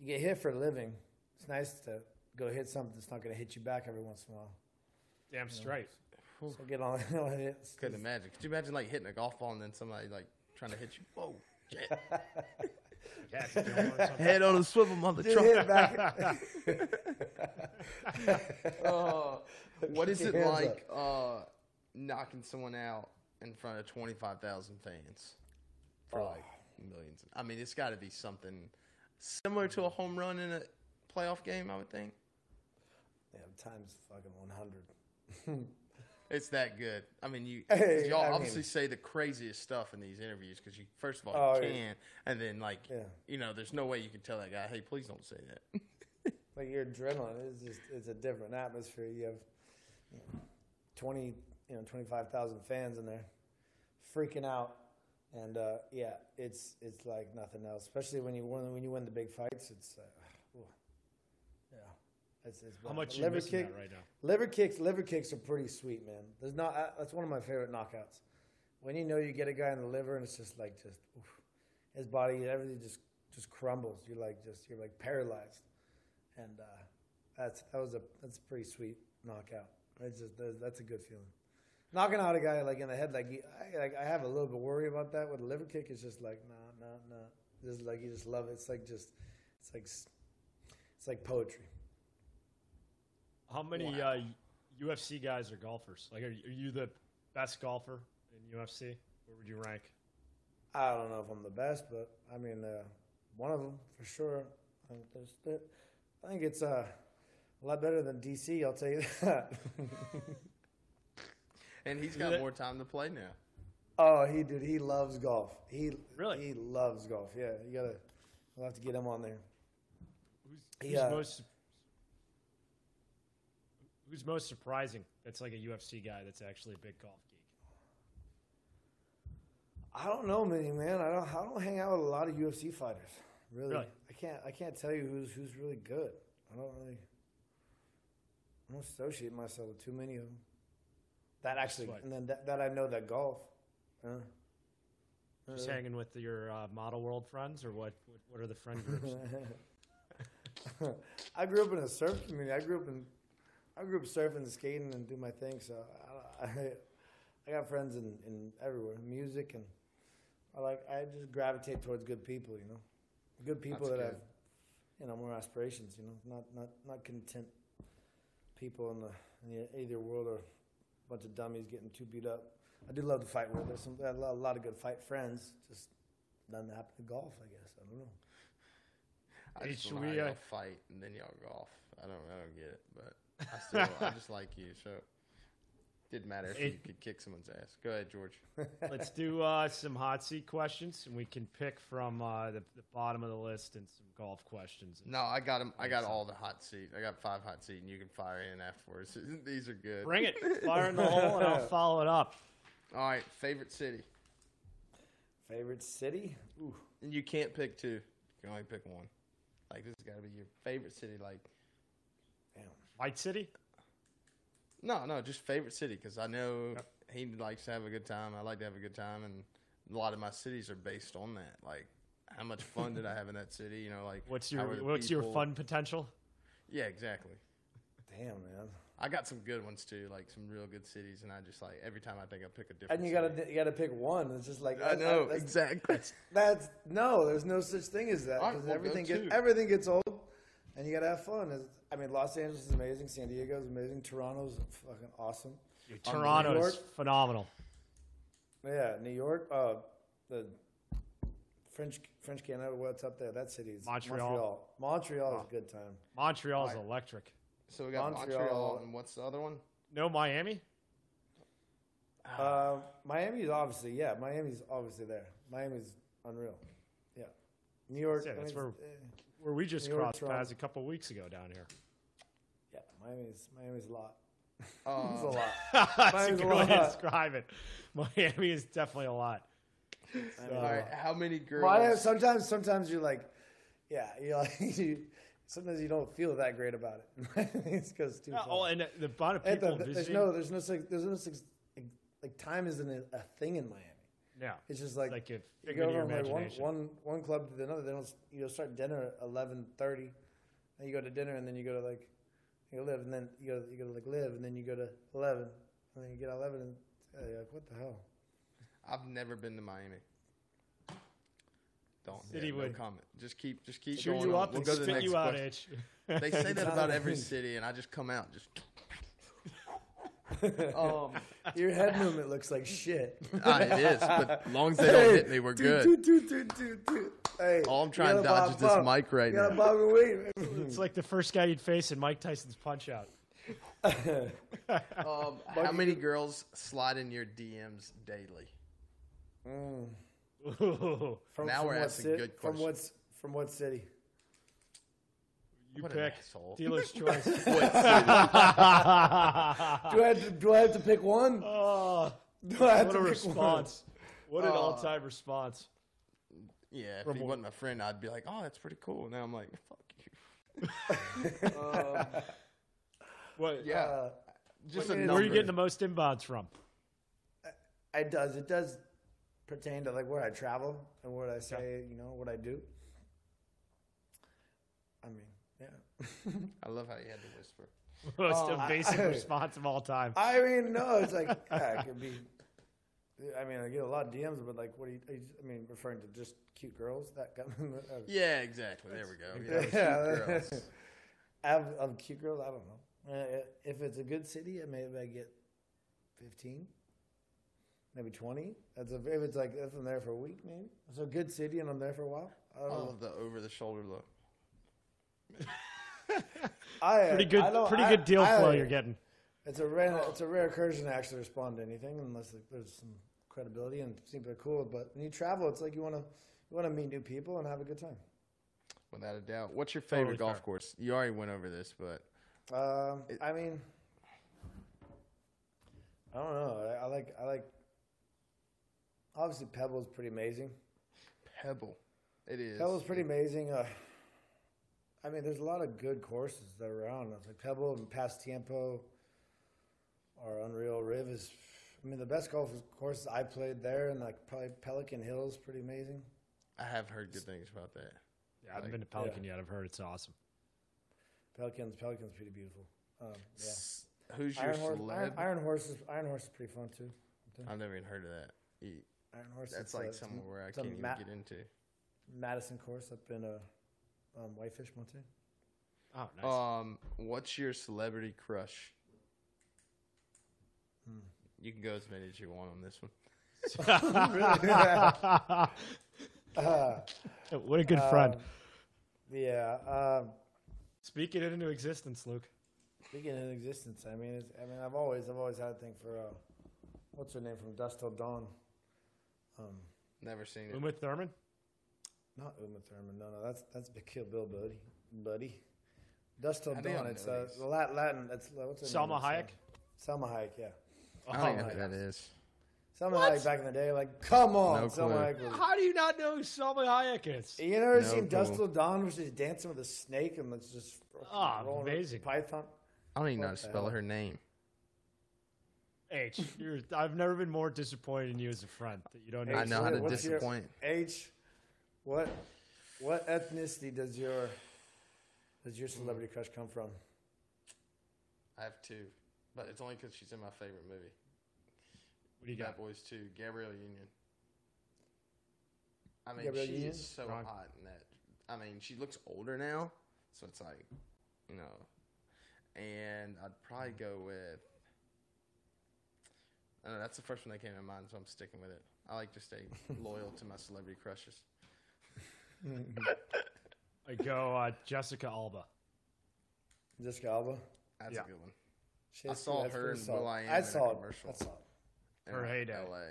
you get hit for a living. It's nice to go hit something that's not going to hit you back every once in a while. Damn straight. So get on, on. It's- Couldn't imagine. Could you imagine like hitting a golf ball and then somebody like trying to hit you? Whoa. Yeah, it's Dylan or something. Head on a swivel, mother Just truck. back. Uh, what is it like uh, knocking someone out in front of 25,000 fans for Oh. like millions? I mean, it's got to be something similar to a home run in a playoff game, I would think. Yeah, times fucking 100. It's that good. I mean, you Hey, y'all I obviously mean- say the craziest stuff in these interviews because you first of all Oh, you yeah. can, and then like Yeah. you know, there's no way you can tell that guy, hey, please don't say that. Like your adrenaline is just, it's a different atmosphere. You have you know, 20, you know, 25,000 fans in there freaking out. And uh, yeah, it's it's like nothing else. Especially when you win when you win the big fights. It's uh, yeah, it's, it's How much liver kick? that right now? Liver kicks, liver kicks are pretty sweet, man. There's not. uh, That's one of my favorite knockouts. When you know you get a guy in the liver and it's just like just oof, his body, everything just just crumbles. You're like just you're like paralyzed, and uh, that's that was a that's a pretty sweet knockout. It's just that's a good feeling. Knocking out a guy like in the head, like, you, I, like I have a little bit worry about that with a liver kick. It's just like nah, nah, nah. Just like you just love it. It's like just it's like it's like poetry. How many uh, UFC guys are golfers? Like, are you, are you the best golfer in UFC? Where would you rank? I don't know if I'm the best, but I mean, uh, one of them for sure. I think, I think it's uh, a lot better than DC. I'll tell you that. and he's got more time to play now. oh, he did. He loves golf. He Really? he loves golf. Yeah, you gotta. We'll have to get him on there. Who's, who's Yeah. most Who's most surprising? That's like a UFC guy. That's actually a big golf geek. I don't know many man. I don't. I don't hang out with a lot of UFC fighters. Really, Really? I can't. I can't tell you who's who's really good. I don't really. I don't associate myself with too many of them. That actually, Sweat. and then that, that I know that golf. Uh, Just uh, hanging with your uh, model world friends, or what? What, what are the friend groups? I grew up in a surf community. I grew up in, I grew up surfing and skating and do my thing. So I, I, I got friends in, in everywhere, music and I like. I just gravitate towards good people. You know, good people That's that good. have, you know, more aspirations. You know, not not not content people in the in the either world or bunch of dummies getting too beat up. I do love to fight with. There's some a lot, of good fight friends. Just nothing happened to golf. I guess I don't know. I Hey, just should don't know how we, uh, y'all fight and then y'all golf. I don't, I don't get it, but I still, I just like you. So didn't matter if you could kick someone's ass. Go ahead, George. Let's do uh, some hot seat questions, and we can pick from uh, the, the bottom of the list and some golf questions. No, I got them. I got all the hot seat. I got five hot seat, and you can fire in afterwards. These are good. Bring it, fire in the hole, and I'll follow it up. All right, favorite city. Favorite city? Ooh. And you can't pick two. You can only pick one. Like this has got to be your favorite city. Like Damn. White City. No, no, just favorite city because I know Yep. he likes to have a good time. I like to have a good time, and a lot of my cities are based on that. Like how much fun did I have in that city? You know, like What's your were the What's your fun potential? Yeah, exactly. Damn, man. I got some good ones too, like some real good cities, and I just like every time I think I pick a different. And you city. gotta you gotta pick one. It's just like I know that's, exactly. That's no, there's no such thing as that All right, because well, everything gets everything gets old, and you gotta have fun. It's- I mean, Los Angeles is amazing. San Diego is amazing. Toronto's fucking awesome. Toronto New is York? phenomenal. Yeah, New York. Uh, the French French Canada. What's up there? That city is Montreal. Montreal, Montreal is Wow. a good time. Montreal is Right. electric. So we got Montreal. Montreal. and what's the other one? No Miami. Uh, Miami's obviously yeah. Miami's obviously there. Miami's unreal. Yeah, New York. Yeah, I that's mean, where- eh, Where we just New York, crossed Toronto. paths a couple weeks ago down here. yeah, Miami's Miami's a lot. It's a Uh, lot. That's a Miami's good a way to describe it. Miami is definitely a lot. Miami's a all lot. right, how many girls? Well, I- sometimes, sometimes you're like, yeah, you're like, you, sometimes you don't feel that great about it. it's because too. Yeah, far. oh, and the amount of people the- there's no, there's no, such- there's no, such- like time isn't a, a thing in Miami. Yeah, It's just like, like a you go from like one, imagination. one, one club to another. They don't, you know, start dinner at eleven thirty, and you go to dinner, and then you go to like You live, and then you go, you go to like live, and then you go to eleven, and then you get eleven, and uh, you're like, what the hell? I've never been to Miami. Don't. City yeah, no would- comment. Just keep, just keep Cheer going. you on. up We'll and go to the spit next you out, question. They say that about every city, and I just come out just. um, Your head movement looks like shit. ah, it is, but as long as they don't hit me, we're good. Toot, toot, toot, toot, toot. Hey, All I'm trying to gotta dodge is bob- this bob. mic right You gotta now. bob and wait. It's like the first guy you'd face in Mike Tyson's Punch Out. Um, how many girls slide in your DMs daily? Mm. Ooh, From, Now from we're what asking ci- good From questions. what, c- from what city? You What an pick. asshole. Dealer's choice. What? Do I, have to, do I have to pick one? oh, Do I have what to a pick response. What an Uh, all-time response. yeah, if From he what- wasn't my friend, I'd be like, "Oh, that's pretty cool." Now I'm like, "Fuck you." um, What? yeah, Uh, just where a are you. Where are you getting the most inbounds from? it does. It does pertain to like where I travel and what I say. You know what I do. I mean, yeah. I love how you had to whisper. Most Oh, I- invasive I- response of all time. I mean, no, it's like yeah, it could be. I mean, I get a lot of DMs, but like, what do you? are you- I mean, referring to just cute girls that come. uh, Yeah, exactly. There we go. Yeah, Yeah. cute girls. Of, of cute girls, I don't know. Uh, if it's a good city, maybe I get fifteen, maybe twenty. That's a, if it's like if I'm there for a week, maybe. It's a good city and I'm there for a while. I I don't know. love the over-the-shoulder look. I, Pretty good, I don't- pretty I- good deal I- flow you're getting. It's a rare, it's a rare occasion to actually respond to anything unless there's some credibility and people are cool. But when you travel, it's like you want to you want to meet new people and have a good time. Without a doubt. What's your favorite Totally golf fair. course? You already went over this, but Um, It- I mean, I don't know. I, I like I like. Obviously, Pebble's pretty amazing. Pebble. It is. Pebble's pretty amazing. Uh, I mean, there's a lot of good courses that are around. It's like Pebble and Pasatiempo or Unreal Riv is. I mean, the best golf courses I played there, and like probably Pelican Hills, pretty amazing. I have heard good things about that. Yeah, I haven't been to Pelican yet. I've heard it's awesome. Pelican's Pelican's pretty beautiful. Um, yeah. S- Who's your Iron Horse, celeb? Iron, Iron Horse is Iron Horse is pretty fun too. I've never even heard of that. You- Iron Horse. That's it's, uh, like somewhere where I can't even ma- get into. Madison course up in uh, um, Whitefish, Montana. Oh, nice. Um, what's your celebrity crush? Hmm. You can go as many as you want on this one. Uh, what a good friend. um, yeah. Um, Speaking it into existence, Luke. speaking in existence, I mean, it's, I mean, I've always, I've always had a thing for uh, what's her name from Dusk Till Dawn. Um, Never seen it. Uma Thurman. Not Uma Thurman. No, no, that's that's Big Kill Bill, buddy, buddy. Dust Till How Dawn. It's know uh, Latin. Latin that's uh, what's her Salma name? Hayek. It's, uh, Salma Hayek. Yeah. I don't even know Oh, who that is. Salma Hayek back in the day, like, come on, No Salma. Hayek. Was, How do you not know who Salma Hayek is? You never No seen Dust. Till Dawn, where she's dancing with a snake and it's just Ah, rolling amazing. Python. I don't even know how to spell hell? her name. H, you're, I've never been more disappointed in you as a friend that you don't know. I H, know how to what's your- disappoint. H, what what ethnicity does your does your celebrity crush come from? I have two, but it's only because she's in my favorite movie. What do you Bad got? Boys 2, Gabrielle Union. I mean, Gabrielle she Union? is so Strong. hot in that. I mean, she looks older now, so it's like, you know. And I'd probably go with. I don't know, that's the first one that came to mind, so I'm sticking with it. I like to stay loyal to my celebrity crushes. I go uh, Jessica Alba. Jessica Alba. That's Yeah. a good one. She I has- saw that's her pretty in solid. Will I Am I in a saw it. commercial. I saw it. in Her heyday. LA.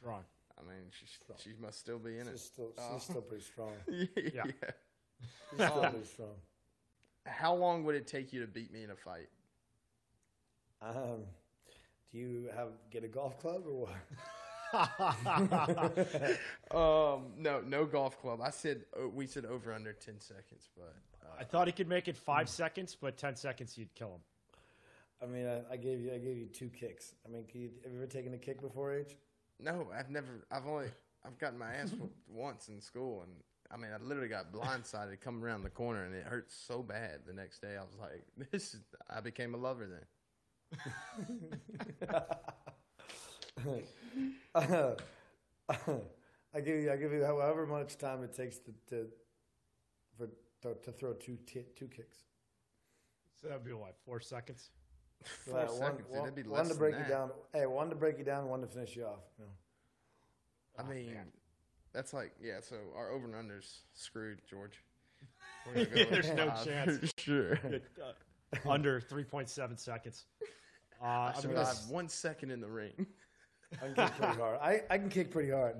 Strong. I mean, she she must still be in She's it. still she's Oh. still pretty strong. yeah. She's still pretty strong. How long would it take you to beat me in a fight? Um, do you have get a golf club or what? Um, no, no golf club. I said uh, we said over under ten seconds, but I uh, thought he could make it five seconds, but ten seconds you'd kill him. I mean, I, I gave you I gave you two kicks. I mean, can you, have you ever taken a kick before, H? no, I've never. I've only I've gotten my ass whooped once in school, and I mean, I literally got blindsided coming around the corner, and it hurt so bad. The next day, I was like, "This is." I became a lover then. I give you, I give you however much time it takes to to for to, to throw two t- two kicks. So that'd be what four seconds. Four Right, seconds. One, It'd be one, less one to than break that. you down. Hey, one to break you down, one to finish you off. You know. I Oh, mean, man. that's like yeah. So our over and unders screwed, George. Yeah, there's no chance. sure. Uh, under three point seven seconds. Uh, I I'm should gonna have s- one second in the ring. I can kick pretty hard. I, I can kick pretty hard.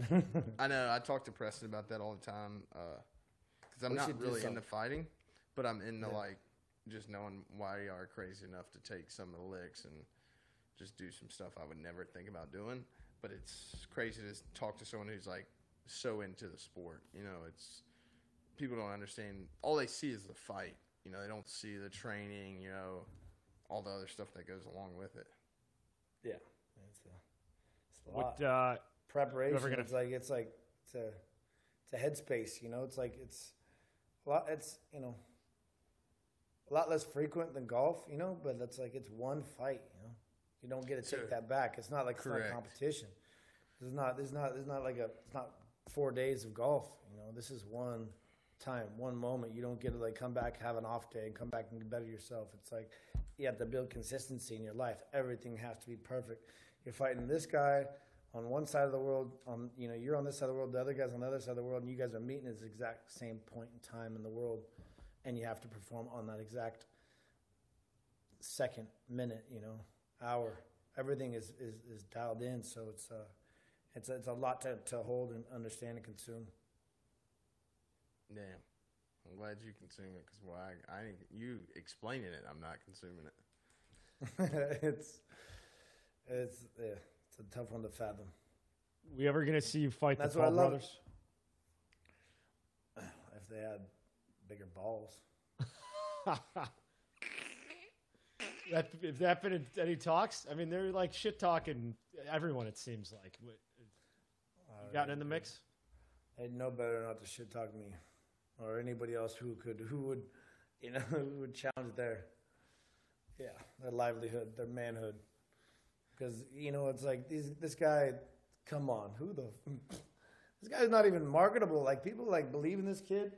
I know. I talk to Preston about that all the time uh, because I'm We not really into fighting, but I'm into Yeah. like just knowing why you are crazy enough to take some of the licks and just do some stuff I would never think about doing. But it's crazy to talk to someone who's like so into the sport. You know, it's people don't understand. All they see is the fight. You know, they don't see the training. You know, all the other stuff that goes along with it. yeah, it's a, it's a lot. What uh, preparation. Gonna- It's like it's like it's a it's a headspace. You know, it's like it's a lot. It's you know a lot less frequent than golf. You know, but it's like it's one fight. You know, you don't get to take Sure. that back. It's not like it's not Correct. competition. It's not. It's not. It's not like a. It's not four days of golf. You know, this is one time, one moment. You don't get to like come back, have an off day, and come back and better yourself. It's like you have to build consistency in your life. Everything has to be perfect. You're fighting this guy on one side of the world. On you know, you're on this side of the world. The other guy's on the other side of the world, and you guys are meeting at the exact same point in time in the world, and you have to perform on that exact second, minute, you know, hour. Everything is is, is dialed in, so it's uh, it's it's a lot to, to hold and understand and consume. Damn. I'm glad you consume it because why I, I you explaining it, I'm not consuming it. it's it's yeah, it's a tough one to fathom. we ever gonna see you fight That's the Paul brothers? If they had bigger balls, that if that been in any talks? I mean, they're like shit talking everyone. It seems like. You gotten in the mix? they'd know better not to shit talk me or anybody else who could who would you know who would challenge their yeah their livelihood, their manhood. Because you know it's like these this guy, come on, who the this guy's not even marketable. Like people like believe in this kid.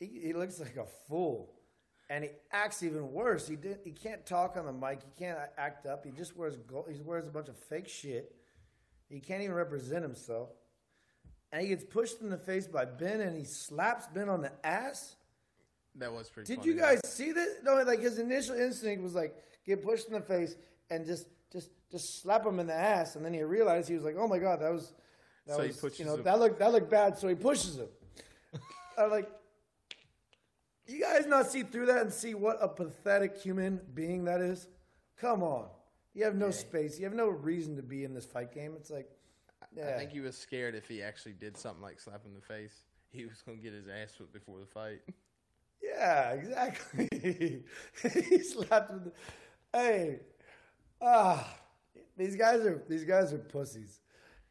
He, he looks like a fool, and he acts even worse. He did. He can't talk on the mic. He can't act up. He just wears gold, he wears a bunch of fake shit. He can't even represent himself, and he gets pushed in the face by Ben, and he slaps Ben on the ass. That was pretty. Did funny, you guys see this? No, like his initial instinct was like get pushed in the face and just just just slap him in the ass, and then he realized he was like, oh my god, that was that So he was pushes you know him. that looked that looked bad, so he pushes him. I'm like, you guys not see through that and see what a pathetic human being that is? Come on, you have no space, you have no reason to be in this fight game. It's like, yeah, I think he was scared if he actually did something like slap him in the face, he was gonna get his ass whipped before the fight. Yeah, exactly. he slapped him. Hey, ah, these guys are these guys are pussies,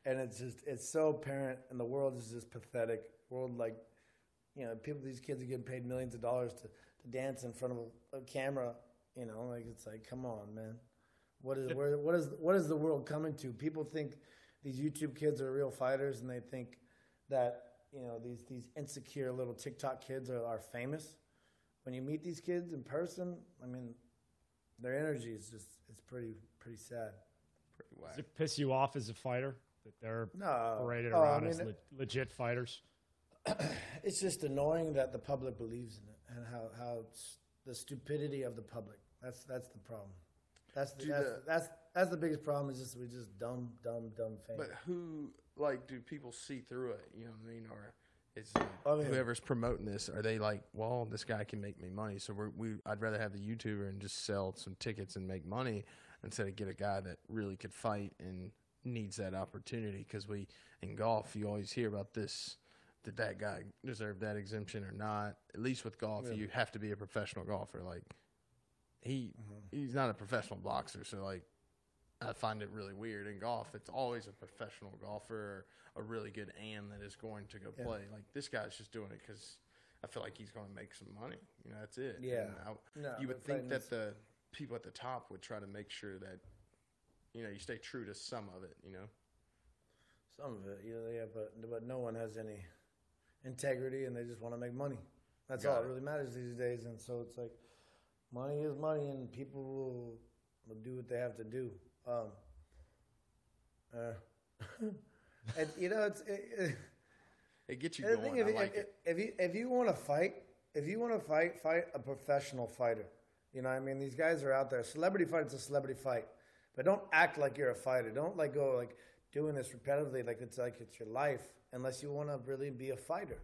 and it's just it's so apparent, and the world is just pathetic. World like, you know, people these kids are getting paid millions of dollars to, to dance in front of a, camera. You know, like it's like, come on, man. What is where, what is what is the world coming to? People think these YouTube kids are real fighters, and they think that you know these these insecure little TikTok kids are, are famous. When you meet these kids in person, I mean, their energy is just it's pretty pretty sad. Pretty whack. Does it piss you off as a fighter that they're No, paraded Oh, I around as le- legit fighters? it's just annoying that the public believes in it and how how the stupidity of the public. That's that's the problem. That's the, that's, the- that's that's the biggest problem. Is just we just dumb dumb dumb fans. But who like do people see through it? You know what I mean? Or is it I mean- whoever's promoting this? Are they like, well, this guy can make me money, so we're, we I'd rather have the YouTuber and just sell some tickets and make money instead of get a guy that really could fight and needs that opportunity. Because we in golf, you always hear about this. Did that guy deserve that exemption or not? At least with golf, Yeah. you have to be a professional golfer. Like he, Mm-hmm. he's not a professional boxer, so like I find it really weird in golf. It's always a professional golfer, or a really good am that is going to go Yeah. play. Like this guy's just doing it because I feel like he's going to make some money. You know, that's it. Yeah. I- No, you would think that the people at the top would try to make sure that you know you stay true to some of it. You know. Some of it, yeah, yeah, but but no one has any integrity, and they just want to make money. That's Got all it. that really matters these days. And so it's like, money is money, and people will, will do what they have to do. Um, uh, and you know, it's it, it, It gets you going. thing, if, I you- like if, it. if you if you want to fight, if you want to fight, fight a professional fighter. You know, what I mean, these guys are out there. Celebrity fight is a celebrity fight, but don't act like you're a fighter. Don't like go like doing this repetitively, like it's like it's your life, unless you want to really be a fighter,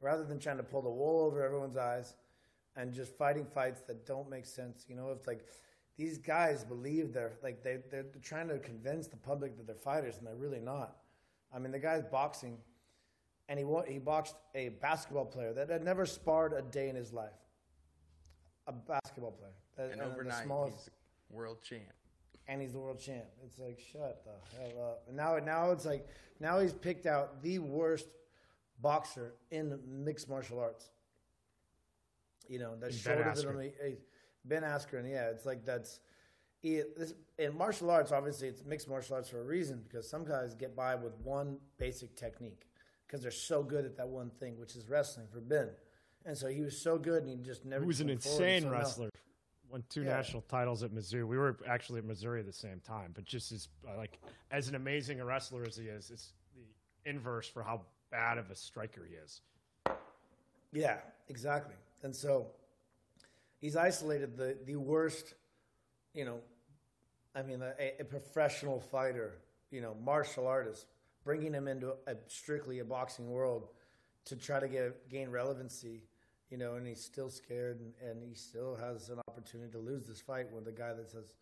rather than trying to pull the wool over everyone's eyes and just fighting fights that don't make sense. You know, it's like these guys believe they're like they they're trying to convince the public that they're fighters, and they're really not. I mean, the guy's boxing and he he boxed a basketball player that had never sparred a day in his life. A basketball player, That- And the overnight, smallest- he's world champ. and he's the world champ. It's like shut the hell up. And now, now it's like now he's picked out the worst boxer in mixed martial arts. You know, that's Ben shorter than Askren. Ben Askren. Yeah, it's like that's. He, this, in martial arts, obviously, it's mixed martial arts for a reason because some guys get by with one basic technique because they're so good at that one thing, which is wrestling for Ben. And so he was so good, and he just never. He was an insane wrestler. Won two Yeah. national titles at Missouri. We were actually at Missouri at the same time, but just as uh, like as an amazing a wrestler as he is, it's the inverse for how bad of a striker he is. Yeah, exactly. And so he's isolated the, the worst, you know, I mean, a, a professional fighter, you know, martial artist, bringing him into a, strictly a boxing world to try to get gain relevancy, you know, and he's still scared and, and he still has an opportunity to lose this fight with a guy that says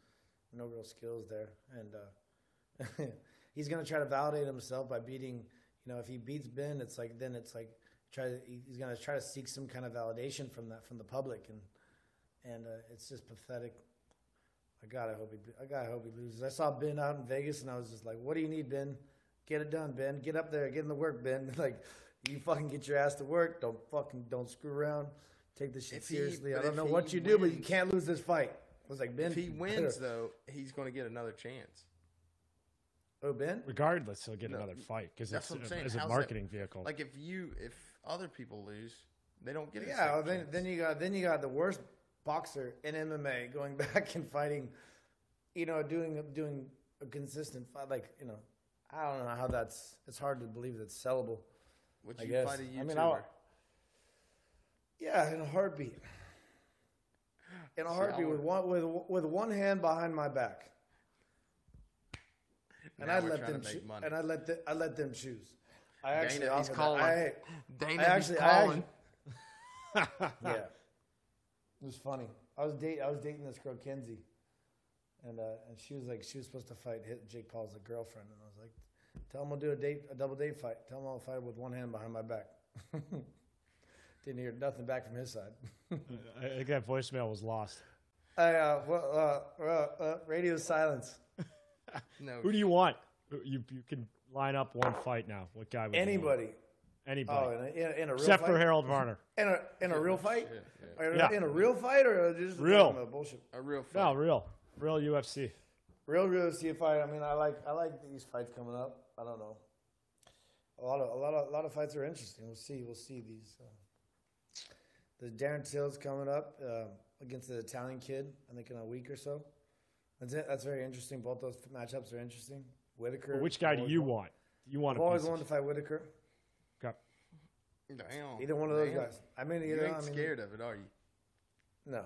no real skills there. And uh, he's going to try to validate himself by beating, you know, if he beats Ben, it's like, then it's like, try he's going to try to seek some kind of validation from that, from the public. And, and uh, it's just pathetic. I God, I hope he. I God, I hope he loses. I saw Ben out in Vegas, and I was just like, "What do you need, Ben? Get it done, Ben. Get up there, get in the work, Ben. like, you fucking get your ass to work. Don't fucking don't screw around. Take this shit If he- seriously. I don't know what you do, but you can't lose this fight." I was like, Ben, If he wins, better- though, he's going to get another chance. oh Ben, Regardless, he'll get No, another fight because that's it's what I'm a- saying. as a that- marketing vehicle. Like if you, if other people lose, they don't get a yeah. second Well, then chance. then you got then you got the worst boxer in MMA going back and fighting, you know, doing doing a consistent fight. Like you know, I don't know how that's. It's hard to believe that's sellable. Would I you guess. fight a YouTuber? I mean, I'll- Yeah, in a heartbeat. In a See, heartbeat I with one with with one hand behind my back, and I'd let them to choo- make money. and I let the, I let them choose. I actually Dana, he's calling. I, Dana, I actually, he's calling. actually, yeah, it was funny. I was date I was dating this girl Kenzie, and uh, and she was like she was supposed to fight hit Jake Paul's like, girlfriend, and I was like, tell him I'll do a date a double date fight. Tell him I'll fight with one hand behind my back. Didn't hear nothing back from his side. I I think that voicemail was lost. I, uh, well, uh, uh, uh, radio silence. no, Who do you want? You you can line up one fight now. What guy? Would you want? Anybody? Anybody. Oh, in a, in a, real Except fight? for Harold Varner. In a in a real fight? yeah. Or Yeah. In a real fight or just Real. talking about bullshit? a real fight. No, real, real UFC. Real real see fight. I mean, I like I like these fights coming up. I don't know. A lot of a lot of a lot of fights are interesting. We'll see. We'll see these. Uh, the Darren Till's coming up uh, against the Italian kid. I think in a week or so. That's it. That's very interesting. Both those matchups are interesting. Whittaker. But which guy do you wa- want? You want I've a always piece of wanted to fight Whittaker. Damn. Either one of those Damn. guys. I mean, You either, ain't I mean, scared of it, are you? No.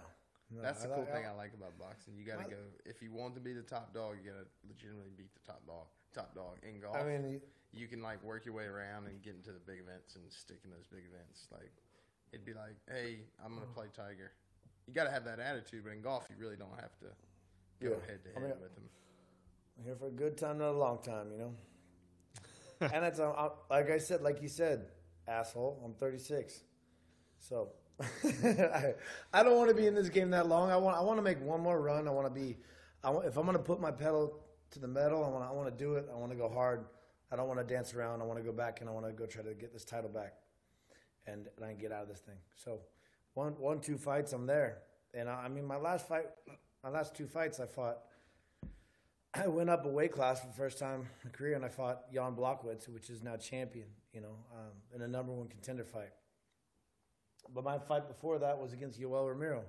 no That's the I cool like- thing I like about boxing. You got to go. If you want to be the top dog, you got to legitimately beat the top dog. Top dog in golf. I mean, you can like work your way around and get into the big events and stick in those big events. Like it'd be like, hey, I'm gonna play Tiger. You got to have that attitude, but in golf, you really don't have to go Yeah. head to I head with him. I'm here for a good time, not a long time, you know. and it's like I said, like you said, asshole. I'm 36, so I, I don't want to be in this game that long. I want I want to make one more run. I want to be. I want, if I'm going to put my pedal to the metal, I want I want to do it. I want to go hard. I don't want to dance around. I want to go back and I want to go try to get this title back, and, and I get out of this thing. So, one one two fights, I'm there. And I, I mean, my last fight, my last two fights, I fought. I went up a weight class for the first time in my career, and I fought Jan Blachowicz, which is now champion. You know, um, in a number one contender fight. But my fight before that was against Yoel Romero,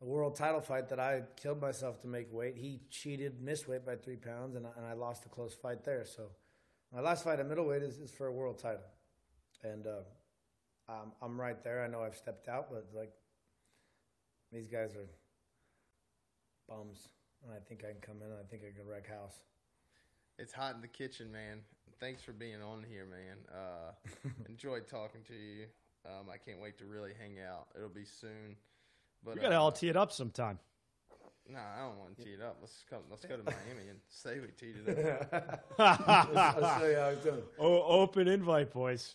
a world title fight that I killed myself to make weight. He cheated, missed weight by three pounds, and I, and I lost a close fight there. So my last fight at middleweight is, is for a world title, and uh, I'm, I'm right there. I know I've stepped out, but like these guys are bums, and I think I can come in. I think I can wreck house. It's hot in the kitchen, man. Thanks for being on here, man. Uh, enjoyed talking to you. Um, I can't wait to really hang out. It'll be soon. But We gotta uh, all tee it up sometime. Nah, I don't want to tee it up. Let's come. Let's go to Miami and say we teed it up. I'll show you how it's done. oh, open invite, boys.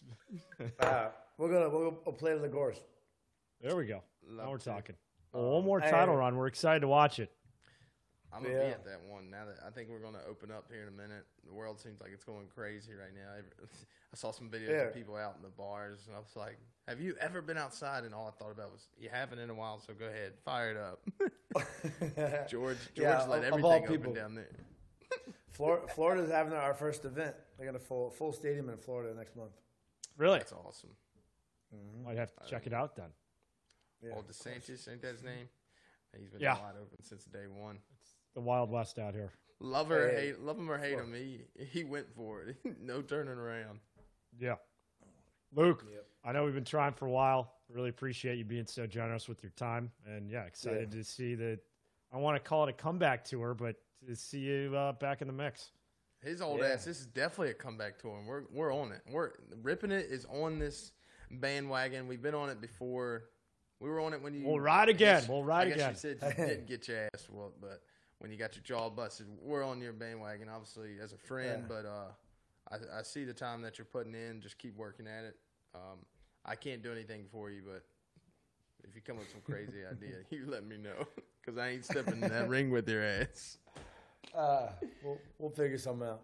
Uh, we're gonna we'll, we'll play to the course. There we go. Love now we're to. talking. Well, one more Hey. title run. We're excited to watch it. I'm gonna be at that one now that I think we're gonna open up here in a minute. The world seems like it's going crazy right now. I- I saw some videos Yeah. of people out in the bars, and I was like, "Have you ever been outside?" And all I thought about was, "You haven't in a while, so go ahead, fire it up." George, George Yeah, let of- of everything all open down there. Florida, Florida's having our first event. They got a full full stadium in Florida next month. Really? That's awesome. Mm-hmm. I'd have to check it out then. Yeah. Old DeSantis, ain't that his name? He's been Yeah. wide open since day one. The Wild West out here. Love or Hey, hate, love him or hate sure. him, he he went for it. no turning around. Yeah. Luke, Yep. I know we've been trying for a while. Really appreciate you being so generous with your time. And yeah, excited to see that. I want to call it a comeback tour, but to see you uh, back in the mix. His old Yeah. ass. This is definitely a comeback tour, and we're we're on it. We're ripping it is on this bandwagon. We've been on it before. We were on it when you. We'll ride again. guess- We'll ride I guess again. You said you didn't get your ass whooped, but when you got your jaw busted, we're on your bandwagon. Obviously, as a friend, Yeah. but uh, I, I see the time that you're putting in. Just keep working at it. Um, I can't do anything for you, but if you come up with some crazy idea, you let me know because I ain't stepping in that ring with your ass. Uh, we'll we'll figure something out.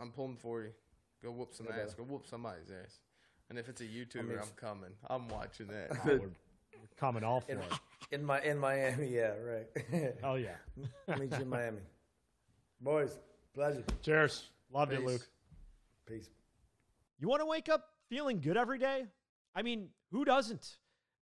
I'm pulling for you. Go whoop some Yeah, ass. Go whoop somebody's ass. And if it's a YouTuber, mean, I'm coming. I'm watching that. We're, we're coming all for it. In my in Miami, yeah, right. Hell oh, yeah. Meet you in Miami, boys. Pleasure. Cheers. Loved it, Luke. Peace. You want to wake up feeling good every day? I mean, who doesn't?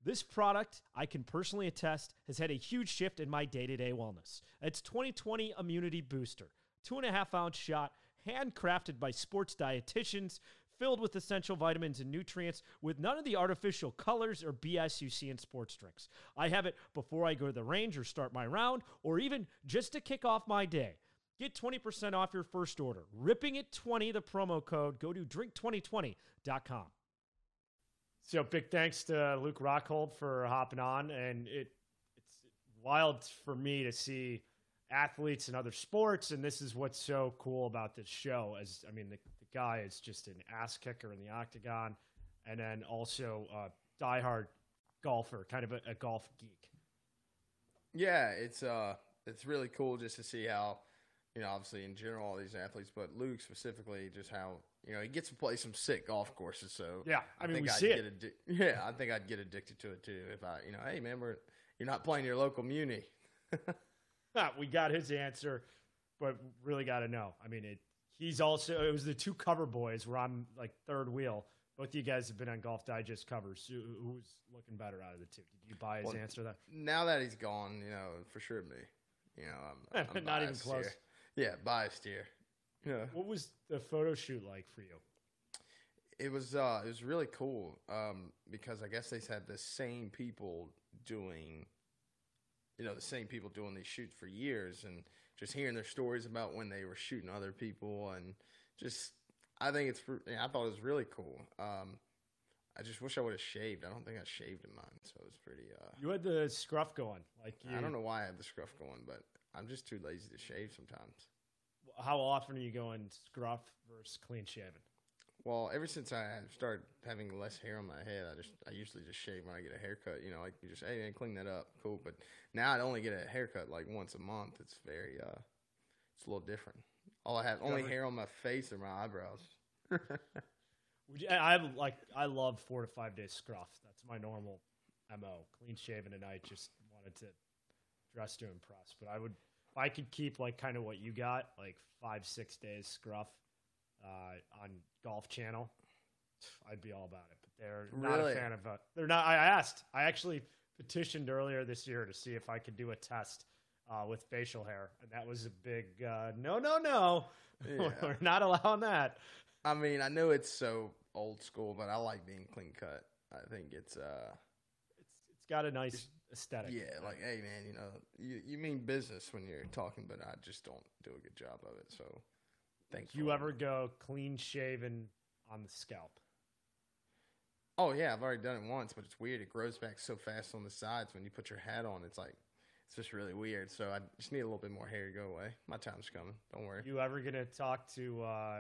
This product, I can personally attest, has had a huge shift in my day to day wellness. It's 2020 Immunity Booster, two and a half ounce shot, handcrafted by sports dietitians, filled with essential vitamins and nutrients, with none of the artificial colors or BS you see in sports drinks. I have it before I go to the range or start my round, or even just to kick off my day. Get 20% off your first order. Ripping it 20, the promo code. Go to drink2020.com. So big thanks to Luke Rockhold for hopping on, and it it's wild for me to see athletes in other sports, and this is what's so cool about this show. As I mean, the, the guy is just an ass kicker in the octagon, and then also a diehard golfer, kind of a, a golf geek. yeah, it's uh, it's really cool just to see how, you know, obviously in general all these athletes, but Luke specifically, just how you know he gets to play some sick golf courses. So Yeah, I mean, think we I'd see get it. addi- yeah, I think I'd get addicted to it too if I, you know, hey man, we're you're not playing your local muni. We got his answer, but really got to know. I mean, it. He's also it was the two cover boys where I'm like third wheel. Both of you guys have been on Golf Digest covers. Who's looking better out of the two? Did you buy his Well, answer? That Now that he's gone, you know, for sure me. You know, I'm, I'm Not even close. Here. Yeah, biased here. Yeah. what was the photo shoot like for you? It was uh it was really cool um because I guess they had the same people doing you know the same people doing these shoots for years and just hearing their stories about when they were shooting other people and just I think it's I thought it was really cool. Um I just wish I would have shaved. I don't think I shaved in mine, so it was pretty uh You had the scruff going. Like you, I don't know why I had the scruff going, but I'm just too lazy to shave sometimes. how often are you going scruff versus clean shaven. Well, ever since I started having less hair on my head, I just I usually just shave when I get a haircut. You know, like you just hey man, clean that up, cool. But now I only get a haircut like once a month. It's very uh, it's a little different. All I have only hair on my face are my eyebrows. Would you, I I like I love four to five days scruff. That's my normal mo. Clean shaven tonight. Just wanted to dress to impress. But I would if I could keep like kind of what you got, like five six days scruff uh, on Golf Channel. I'd be all about it. But they're not a fan of. Uh, they're not. I asked. I actually petitioned earlier this year to see if I could do a test uh, with facial hair, and that was a big uh, no, no, no. Yeah. We're not allowing that. I mean, I know it's so old school, but I like being clean cut. I think it's uh It's it's got a nice aesthetic. yeah, like hey man, you know, you you mean business when you're talking, but I just don't do a good job of it. So thanks. Do you ever go clean shaven on the scalp? Oh yeah, I've already done it once, but it's weird. It grows back so fast on the sides when you put your hat on. It's like it's just really weird. So I just need a little bit more hair to go away. My time's coming. Don't worry. You ever gonna talk to uh,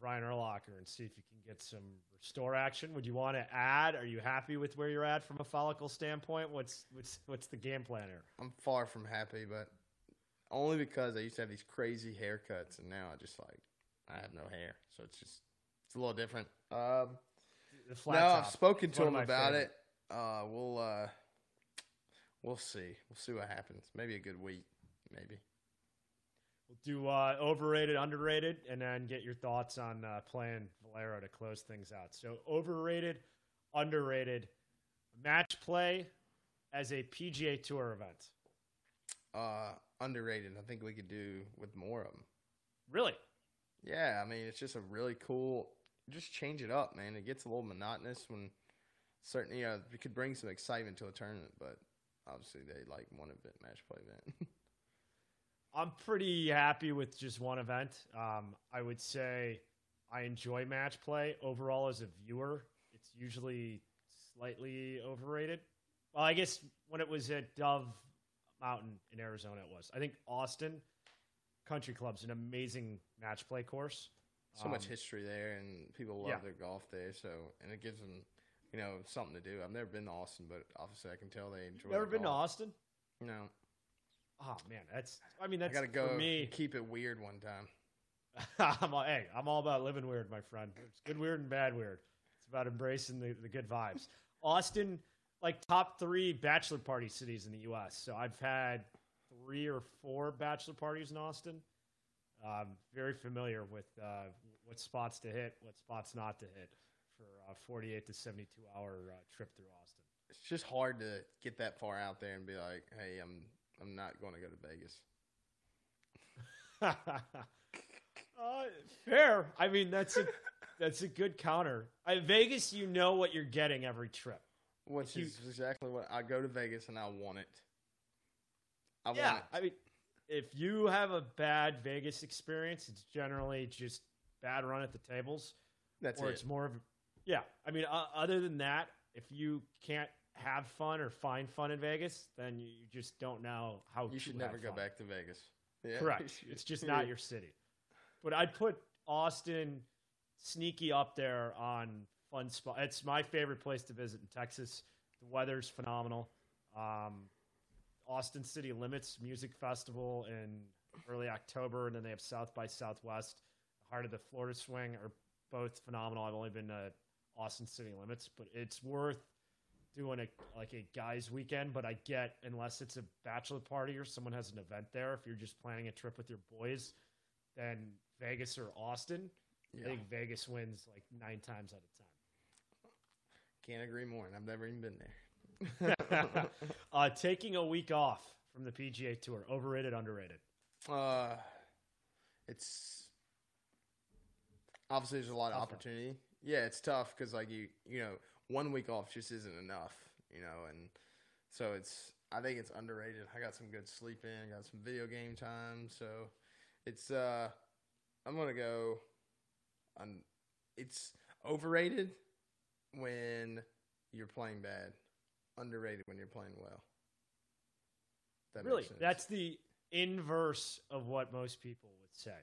Brian Erlocker and see if you can get some restore action? Would you want to add? Are you happy with where you're at from a follicle standpoint? What's what's what's the game plan here? I'm far from happy, but only because I used to have these crazy haircuts, and now I just like I have no hair, so it's just it's a little different. Um, The flat no, top. I've spoken to him about favorite. it. Uh, we'll uh, we'll see. We'll see what happens. Maybe a good week. Maybe. We'll do uh, overrated, underrated, and then get your thoughts on uh, playing Valero to close things out. So overrated, underrated, match play as a PGA Tour event. Uh, underrated. I think we could do with more of them. Really? Yeah, I mean, it's just a really cool. Just change it up, man. It gets a little monotonous when certain, you know, you could bring some excitement to a tournament, but obviously they like one event, match play event. I'm pretty happy with just one event. Um, I would say I enjoy match play overall as a viewer. It's usually slightly overrated. Well, I guess when it was at Dove Mountain in Arizona, it was. I think Austin Country Club's an amazing match play course. so much Um, history there, and people love yeah. their golf there. So, and it gives them, you know, something to do. I've never been to Austin, but obviously I can tell they enjoy. Never been to. Austin? No, Oh man, that's. I mean, I that's gotta go for me. keep it weird one time. I'm all, hey, I'm all about living weird, my friend. It's good weird and bad weird. It's about embracing the, the good vibes. Austin, like top three bachelor party cities in the U.S. So I've had three or four bachelor parties in Austin. Um, very familiar with uh, what spots to hit, what spots not to hit for a 48 to 72 hour uh, trip through Austin. It's just hard to get that far out there and be like, hey, I'm I'm not going to go to Vegas. uh, fair. I mean, that's a that's a good counter. I, Vegas, you know what you're getting every trip. Which you- is exactly what I go to Vegas and I want it. I yeah, want it. I mean, if you have a bad Vegas experience, it's generally just bad run at the tables, That's or it. it's more of, yeah. I mean, uh, other than that, if you can't have fun or find fun in Vegas, then you, you just don't know how You should never go fun. back to Vegas. Yeah, Correct. It's just not your city. But I'd put Austin sneaky up there on fun spot. It's my favorite place to visit in Texas. The weather's phenomenal. Um, Austin City Limits Music Festival in early October, and then they have South by Southwest, Heart of the Florida Swing, are both phenomenal. I've only been to Austin City Limits, but it's worth doing a like a guys weekend. But I get unless it's a bachelor party or someone has an event there. If you're just planning a trip with your boys, then Vegas or Austin. I think Vegas wins like nine times out of Can't agree more, and I've never even been there. uh, taking a week off from the PGA Tour, overrated, underrated. Uh, it's obviously there's a lot of Tough one. opportunity. Yeah, it's tough because like you you know one week off just isn't enough, you know, and so it's I think it's underrated. I got some good sleep in, got some video game time, so it's uh I'm gonna go. On, it's overrated when you're playing bad, underrated when you're playing well. That really, that's the inverse of what most people would say.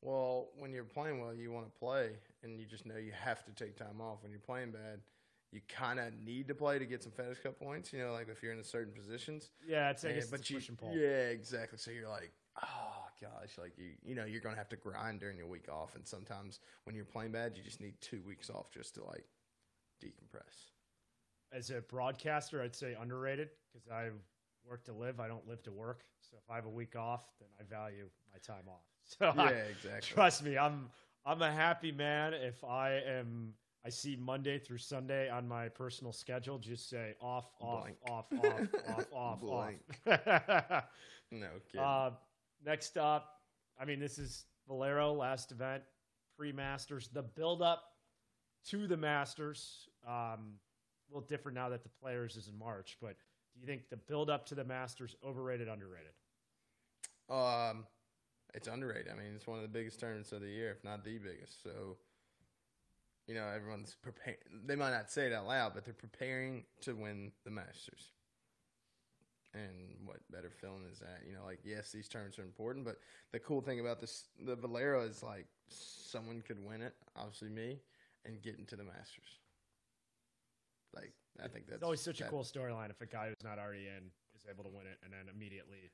Well, when you're playing well, you want to play, and you just know you have to take time off. When you're playing bad, you kind of need to play to get some FedEx Cup points. You know, like if you're in certain positions. Yeah, it's I guess but it's you, push and pull. yeah, exactly. So you're like, oh, gosh, like you, you know, you're gonna have to grind during your week off, and sometimes when you're playing bad, you just need two weeks off just to like decompress. As a broadcaster, I'd say underrated because I work to live. I don't live to work. So if I have a week off, then I value my time off. So Yeah, I- exactly. trust me, I'm I'm a happy man if I am. I see Monday through Sunday on my personal schedule. Just say off, off, Blank. off, off, off, off, off. No kidding. Uh, next up, I mean, this is Valero last event, pre Masters. The build up to the Masters, um, a little different now that the Players is in March. But do you think the build up to the Masters overrated, underrated? Um, it's underrated. I mean, it's one of the biggest tournaments of the year, if not the biggest. So, you know, everyone's preparing. They might not say it out loud, but they're preparing to win the Masters. And what better feeling is that? You know, like yes, these tournaments are important, but the cool thing about this, the Valero, is like someone could win it, obviously me, and get into the Masters. Like I think that's It's always such a cool storyline if a guy who's not already in is able to win it and then immediately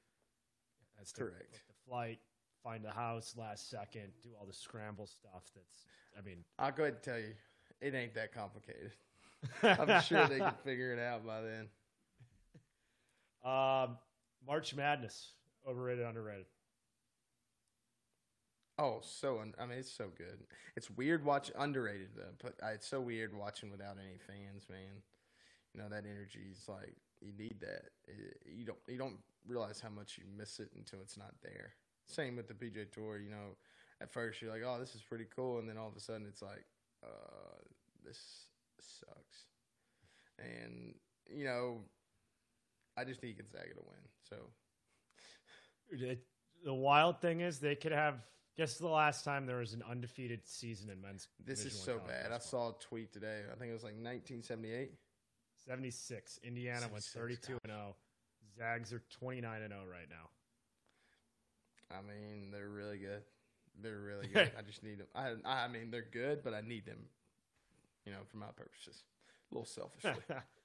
has to Correct. the flight, find the house last second, do all the scramble stuff. That's, I mean, I'll go ahead and tell you, it ain't that complicated. I'm sure they can figure it out by then. Um, March Madness, overrated, underrated. Oh, so un- I mean, it's so good. It's weird watch underrated though, but uh, it's so weird watching without any fans, man. You know that energy is like you need that. It, you don't you don't realize how much you miss it until it's not there. Same with the PGA Tour. You know, at first you're like, oh, this is pretty cool, and then all of a sudden it's like, uh, this sucks. And you know, I just need Gonzaga to win. So the wild thing is they could have. Guess the last time there was an undefeated season in men's. this is so bad. I saw a tweet today. I think it was like 1978. 76. Indiana went 76, 32 and 0. Zags are 29 and 0 right now. I mean, they're really good. They're really good. I just need them. I, I mean, they're good, but I need them. You know, for my purposes. A little selfishly.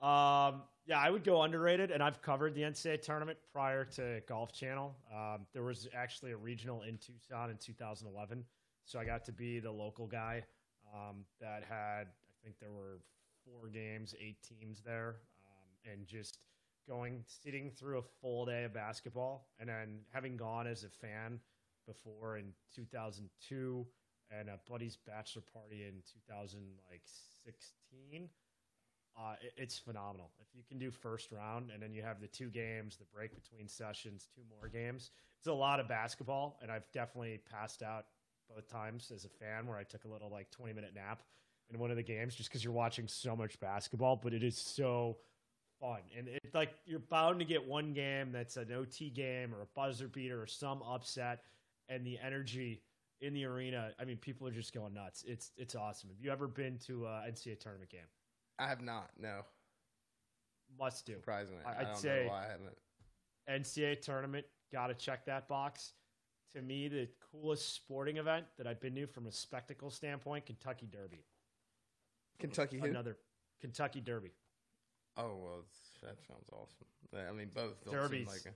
um, yeah, I would go underrated, and I've covered the NCAA tournament prior to Golf Channel. Um, there was actually a regional in Tucson in 2011, so I got to be the local guy um, that had. I think there were four games, eight teams there, um, and just going sitting through a full day of basketball, and then having gone as a fan before in 2002 and a buddy's bachelor party in 2016 uh, it- it's phenomenal. If you can do first round and then you have the two games, the break between sessions, two more games, it's a lot of basketball. And I've definitely passed out both times as a fan where I took a little like 20 minute nap in one of the games just because you're watching so much basketball, but it is so fun. And it's like you're bound to get one game that's an OT game or a buzzer beater or some upset, and the energy in the arena. I mean, people are just going nuts. It's it's awesome. Have you ever been to a NCAA tournament game? I have not. No, Must do. surprisingly, I- don't say- know why I haven't. NCAA tournament, got to check that box. To me, the coolest sporting event that I've been to from a spectacle standpoint, Kentucky Derby. Kentucky who? Another Kentucky Derby. Oh well, that sounds awesome. I mean, both seem like a,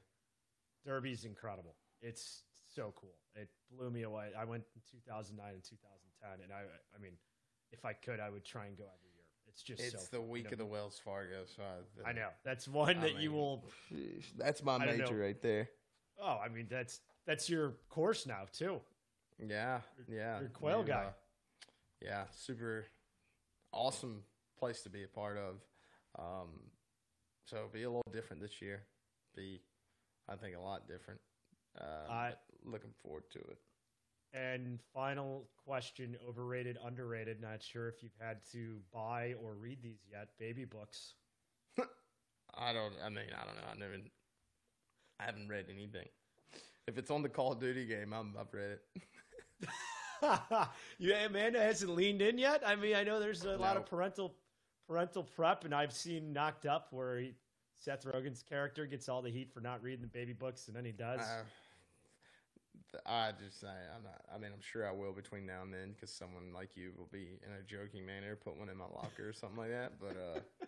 Derby's incredible. It's so cool. It blew me away. I went in 2009 and 2010, and I, I mean, if I could, I would try and go every. It's just It's so the week of the Wells Fargo, so I, I know that's one I that you will. That's my major know. right there. Oh, I mean that's that's your course now too. Yeah, yeah. you're a quail And, guy. uh, yeah, super awesome place to be a part of. Um, so be a little different this year. Be, I think, a lot different. Uh, I- looking forward to it. And final question: overrated, underrated? Not sure if you've had to buy or read these yet. Baby books. I don't. I mean, I don't know. I never. I haven't read anything. If it's on the Call of Duty game, I'm, I've read it. yeah, Amanda hasn't leaned in yet. I mean, I know there's a lot of parental parental prep, and I've seen Knocked Up where he, Seth Rogen's character gets all the heat for not reading the baby books, and then he does. Uh, I just, I, I'm not. I mean, I'm sure I will between now and then because someone like you will be in a joking manner put one in my locker or something like that. But uh,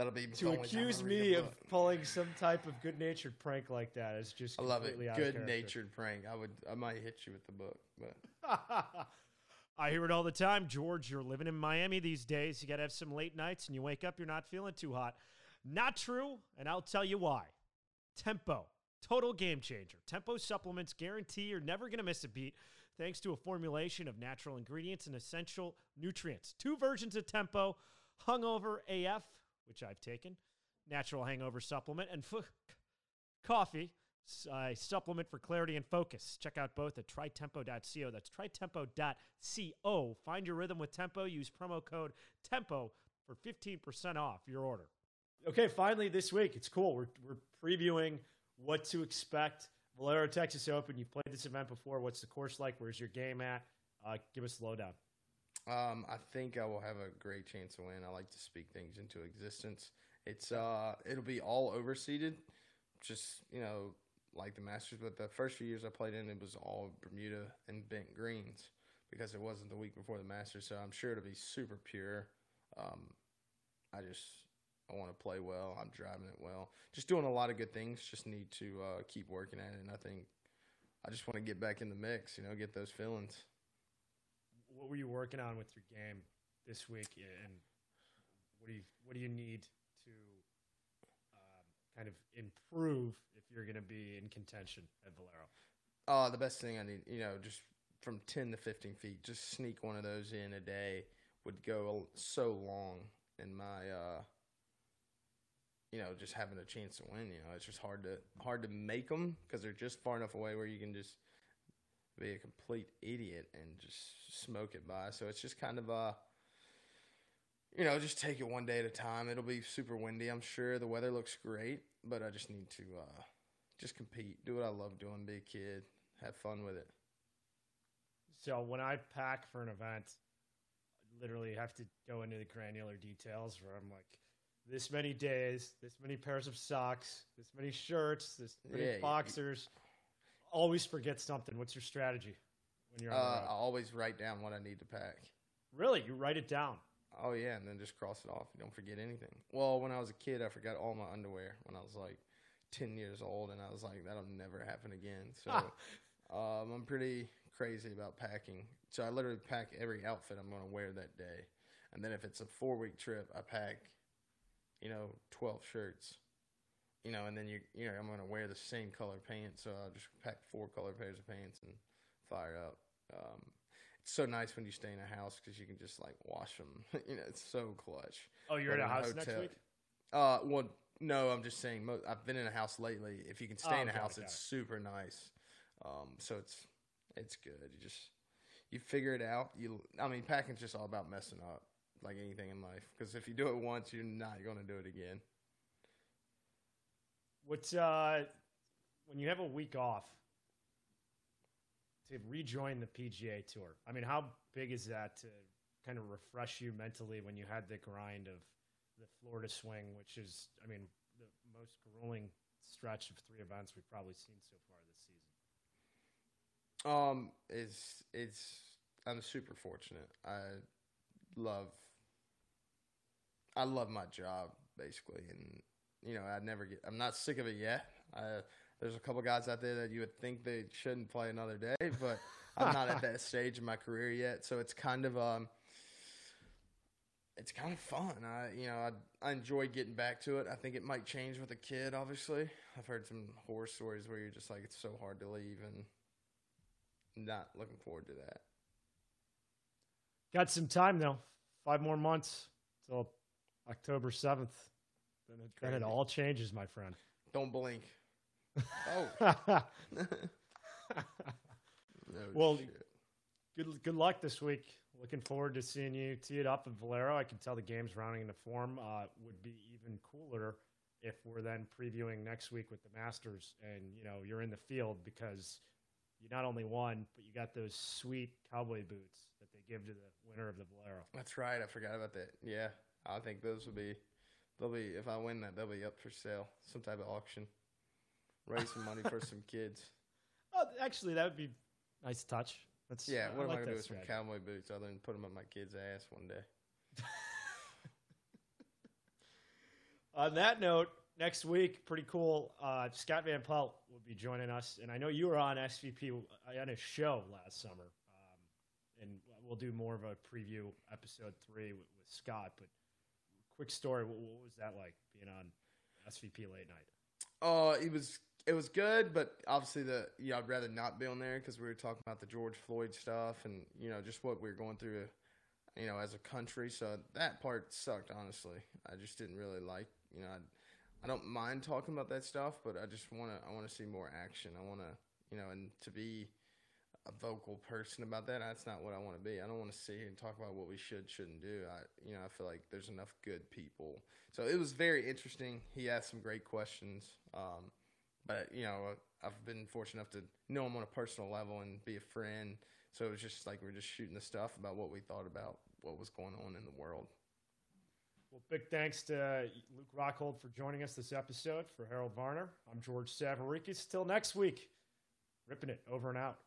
That'll be to the only time I accuse me of pulling some type of good-natured prank like that is just I love it. completely out of Good natured prank. I would. I might hit you with the book, but I hear it all the time, George. You're living in Miami these days. You got to have some late nights, and you wake up, you're not feeling too hot. Not true, and I'll tell you why. Tempo, total game changer. Tempo supplements guarantee you're never going to miss a beat thanks to a formulation of natural ingredients and essential nutrients. Two versions of Tempo Hungover AF, which I've taken, natural hangover supplement, and f- coffee, s- uh, supplement for clarity and focus. Check out both at trytempo.co. That's trytempo.co. Find your rhythm with Tempo. Use promo code TEMPO for 15% off your order. Okay, finally this week, it's cool. We're, we're previewing what to expect. Valero Texas Open, you've played this event before. What's the course like? Where's your game at? Uh, give us the lowdown. um, I think I will have a great chance to win. I like to speak things into existence. It's uh, it'll be all overseeded, just you know, like the Masters. But the first few years I played in, it was all Bermuda and bent greens because it wasn't the week before the Masters. So I'm sure it'll be super pure. Um, I just I want to play well. I'm driving it well. Just doing a lot of good things. Just need to uh, keep working at it. And I think I just want to get back in the mix. You know, get those feelings. What were you working on with your game this week, and what do you what do you need to um, kind of improve if you're going to be in contention at Valero? Uh, the best thing I need, you know, just from 10 to 15 feet, just sneak one of those in a day would go so long in my, uh, you know, just having a chance to win. You know, it's just hard to hard to make them because they're just far enough away where you can just be a complete idiot and just smoke it by. So it's just kind of a you know, just take it one day at a time. It'll be super windy, I'm sure. The weather looks great, but I just need to uh just compete, do what I love doing, be a kid, have fun with it. So when I pack for an event, I literally have to go into the granular details where I'm like, this many days, this many pairs of socks, this many shirts, this many Yeah, you- boxers. Always forget something. What's your strategy when you're on the Uh, road? I always write down what I need to pack. Really, you write it down. Oh yeah, and then just cross it off. You don't forget anything. Well, when I was a kid, I forgot all my underwear when I was like ten years old, and I was like, that'll never happen again. So um, I'm pretty crazy about packing. So I literally pack every outfit I'm going to wear that day, and then if it's a four week trip, I pack, you know, twelve shirts. You know, and then you you know I'm going to wear the same color pants, so I'll just pack four color pairs of pants and fire up. Um, it's so nice when you stay in a house because you can just like wash them. you know, it's so clutch. Oh, you're But at a in a house next week. Uh, well, no, I'm just saying. Mo- I've been in a house lately. If you can stay Oh, in a it, house, it's it. super nice. Um, so it's it's good. You just you figure it out. You, I mean, packing's just all about messing up, like anything in life. Because if you do it once, you're not going to do it again. What's uh, when you have a week off to rejoin the PGA Tour? I mean, how big is that to kind of refresh you mentally when you had the grind of the Florida swing, which is, I mean, the most grueling stretch of three events we've probably seen so far this season. Um, it's it's I'm super fortunate. I love I love my job basically, and you know I never get. I'm not sick of it yet. I, there's a couple guys out there that you would think they shouldn't play another day, but I'm not at that stage in my career yet. So it's kind of um, it's kind of fun. I you know I I enjoy getting back to it. I think it might change with a kid. Obviously, I've heard some horror stories where you're just like it's so hard to leave and not looking forward to that. Got some time though. Five more months till October seventh. Then it, then it all changes, my friend. Don't blink. Oh. no Well, shit. good good luck this week. Looking forward to seeing you tee it up in Valero. I can tell the game's rounding into form. Uh, would be even cooler if we're then previewing next week with the Masters, and you know you're in the field because you not only won, but you got those sweet cowboy boots that they give to the winner of the Valero. That's right. I forgot about that. Yeah, I think those will be. They'll be if I win that, they'll be up for sale. Some type of auction. Raise some money for some kids. Oh, actually, that would be nice touch. That's Yeah, what I am like I gonna do with some cowboy boots other than put them up my kid's ass one day? On that note, next week, pretty cool. Uh, Scott Van Pelt will be joining us, and I know you were on SVP on a show last summer, um, and we'll do more of a preview episode three with, with Scott. But quick story, what, what, was that like being on SVP late night? Oh, uh, it was it was good, but obviously the yeah, I'd rather not be on there because we were talking about the George Floyd stuff and you know just what we are going through, you know, as a country. So that part sucked. Honestly, I just didn't really like you know. I, I don't mind talking about that stuff, but I just want to I want to see more action. I want to you know and to be a vocal person about that. That's not what I want to be. I don't want to sit here and talk about what we should shouldn't do. I you know I feel like there's enough good people. So it was very interesting. He asked some great questions. Um, but you know, I've been fortunate enough to know him on a personal level and be a friend. So it was just like we are just shooting the stuff about what we thought about what was going on in the world. Well, big thanks to Luke Rockhold for joining us this episode. For Harold Varner, I'm George Savaricas. Till next week, ripping it over and out.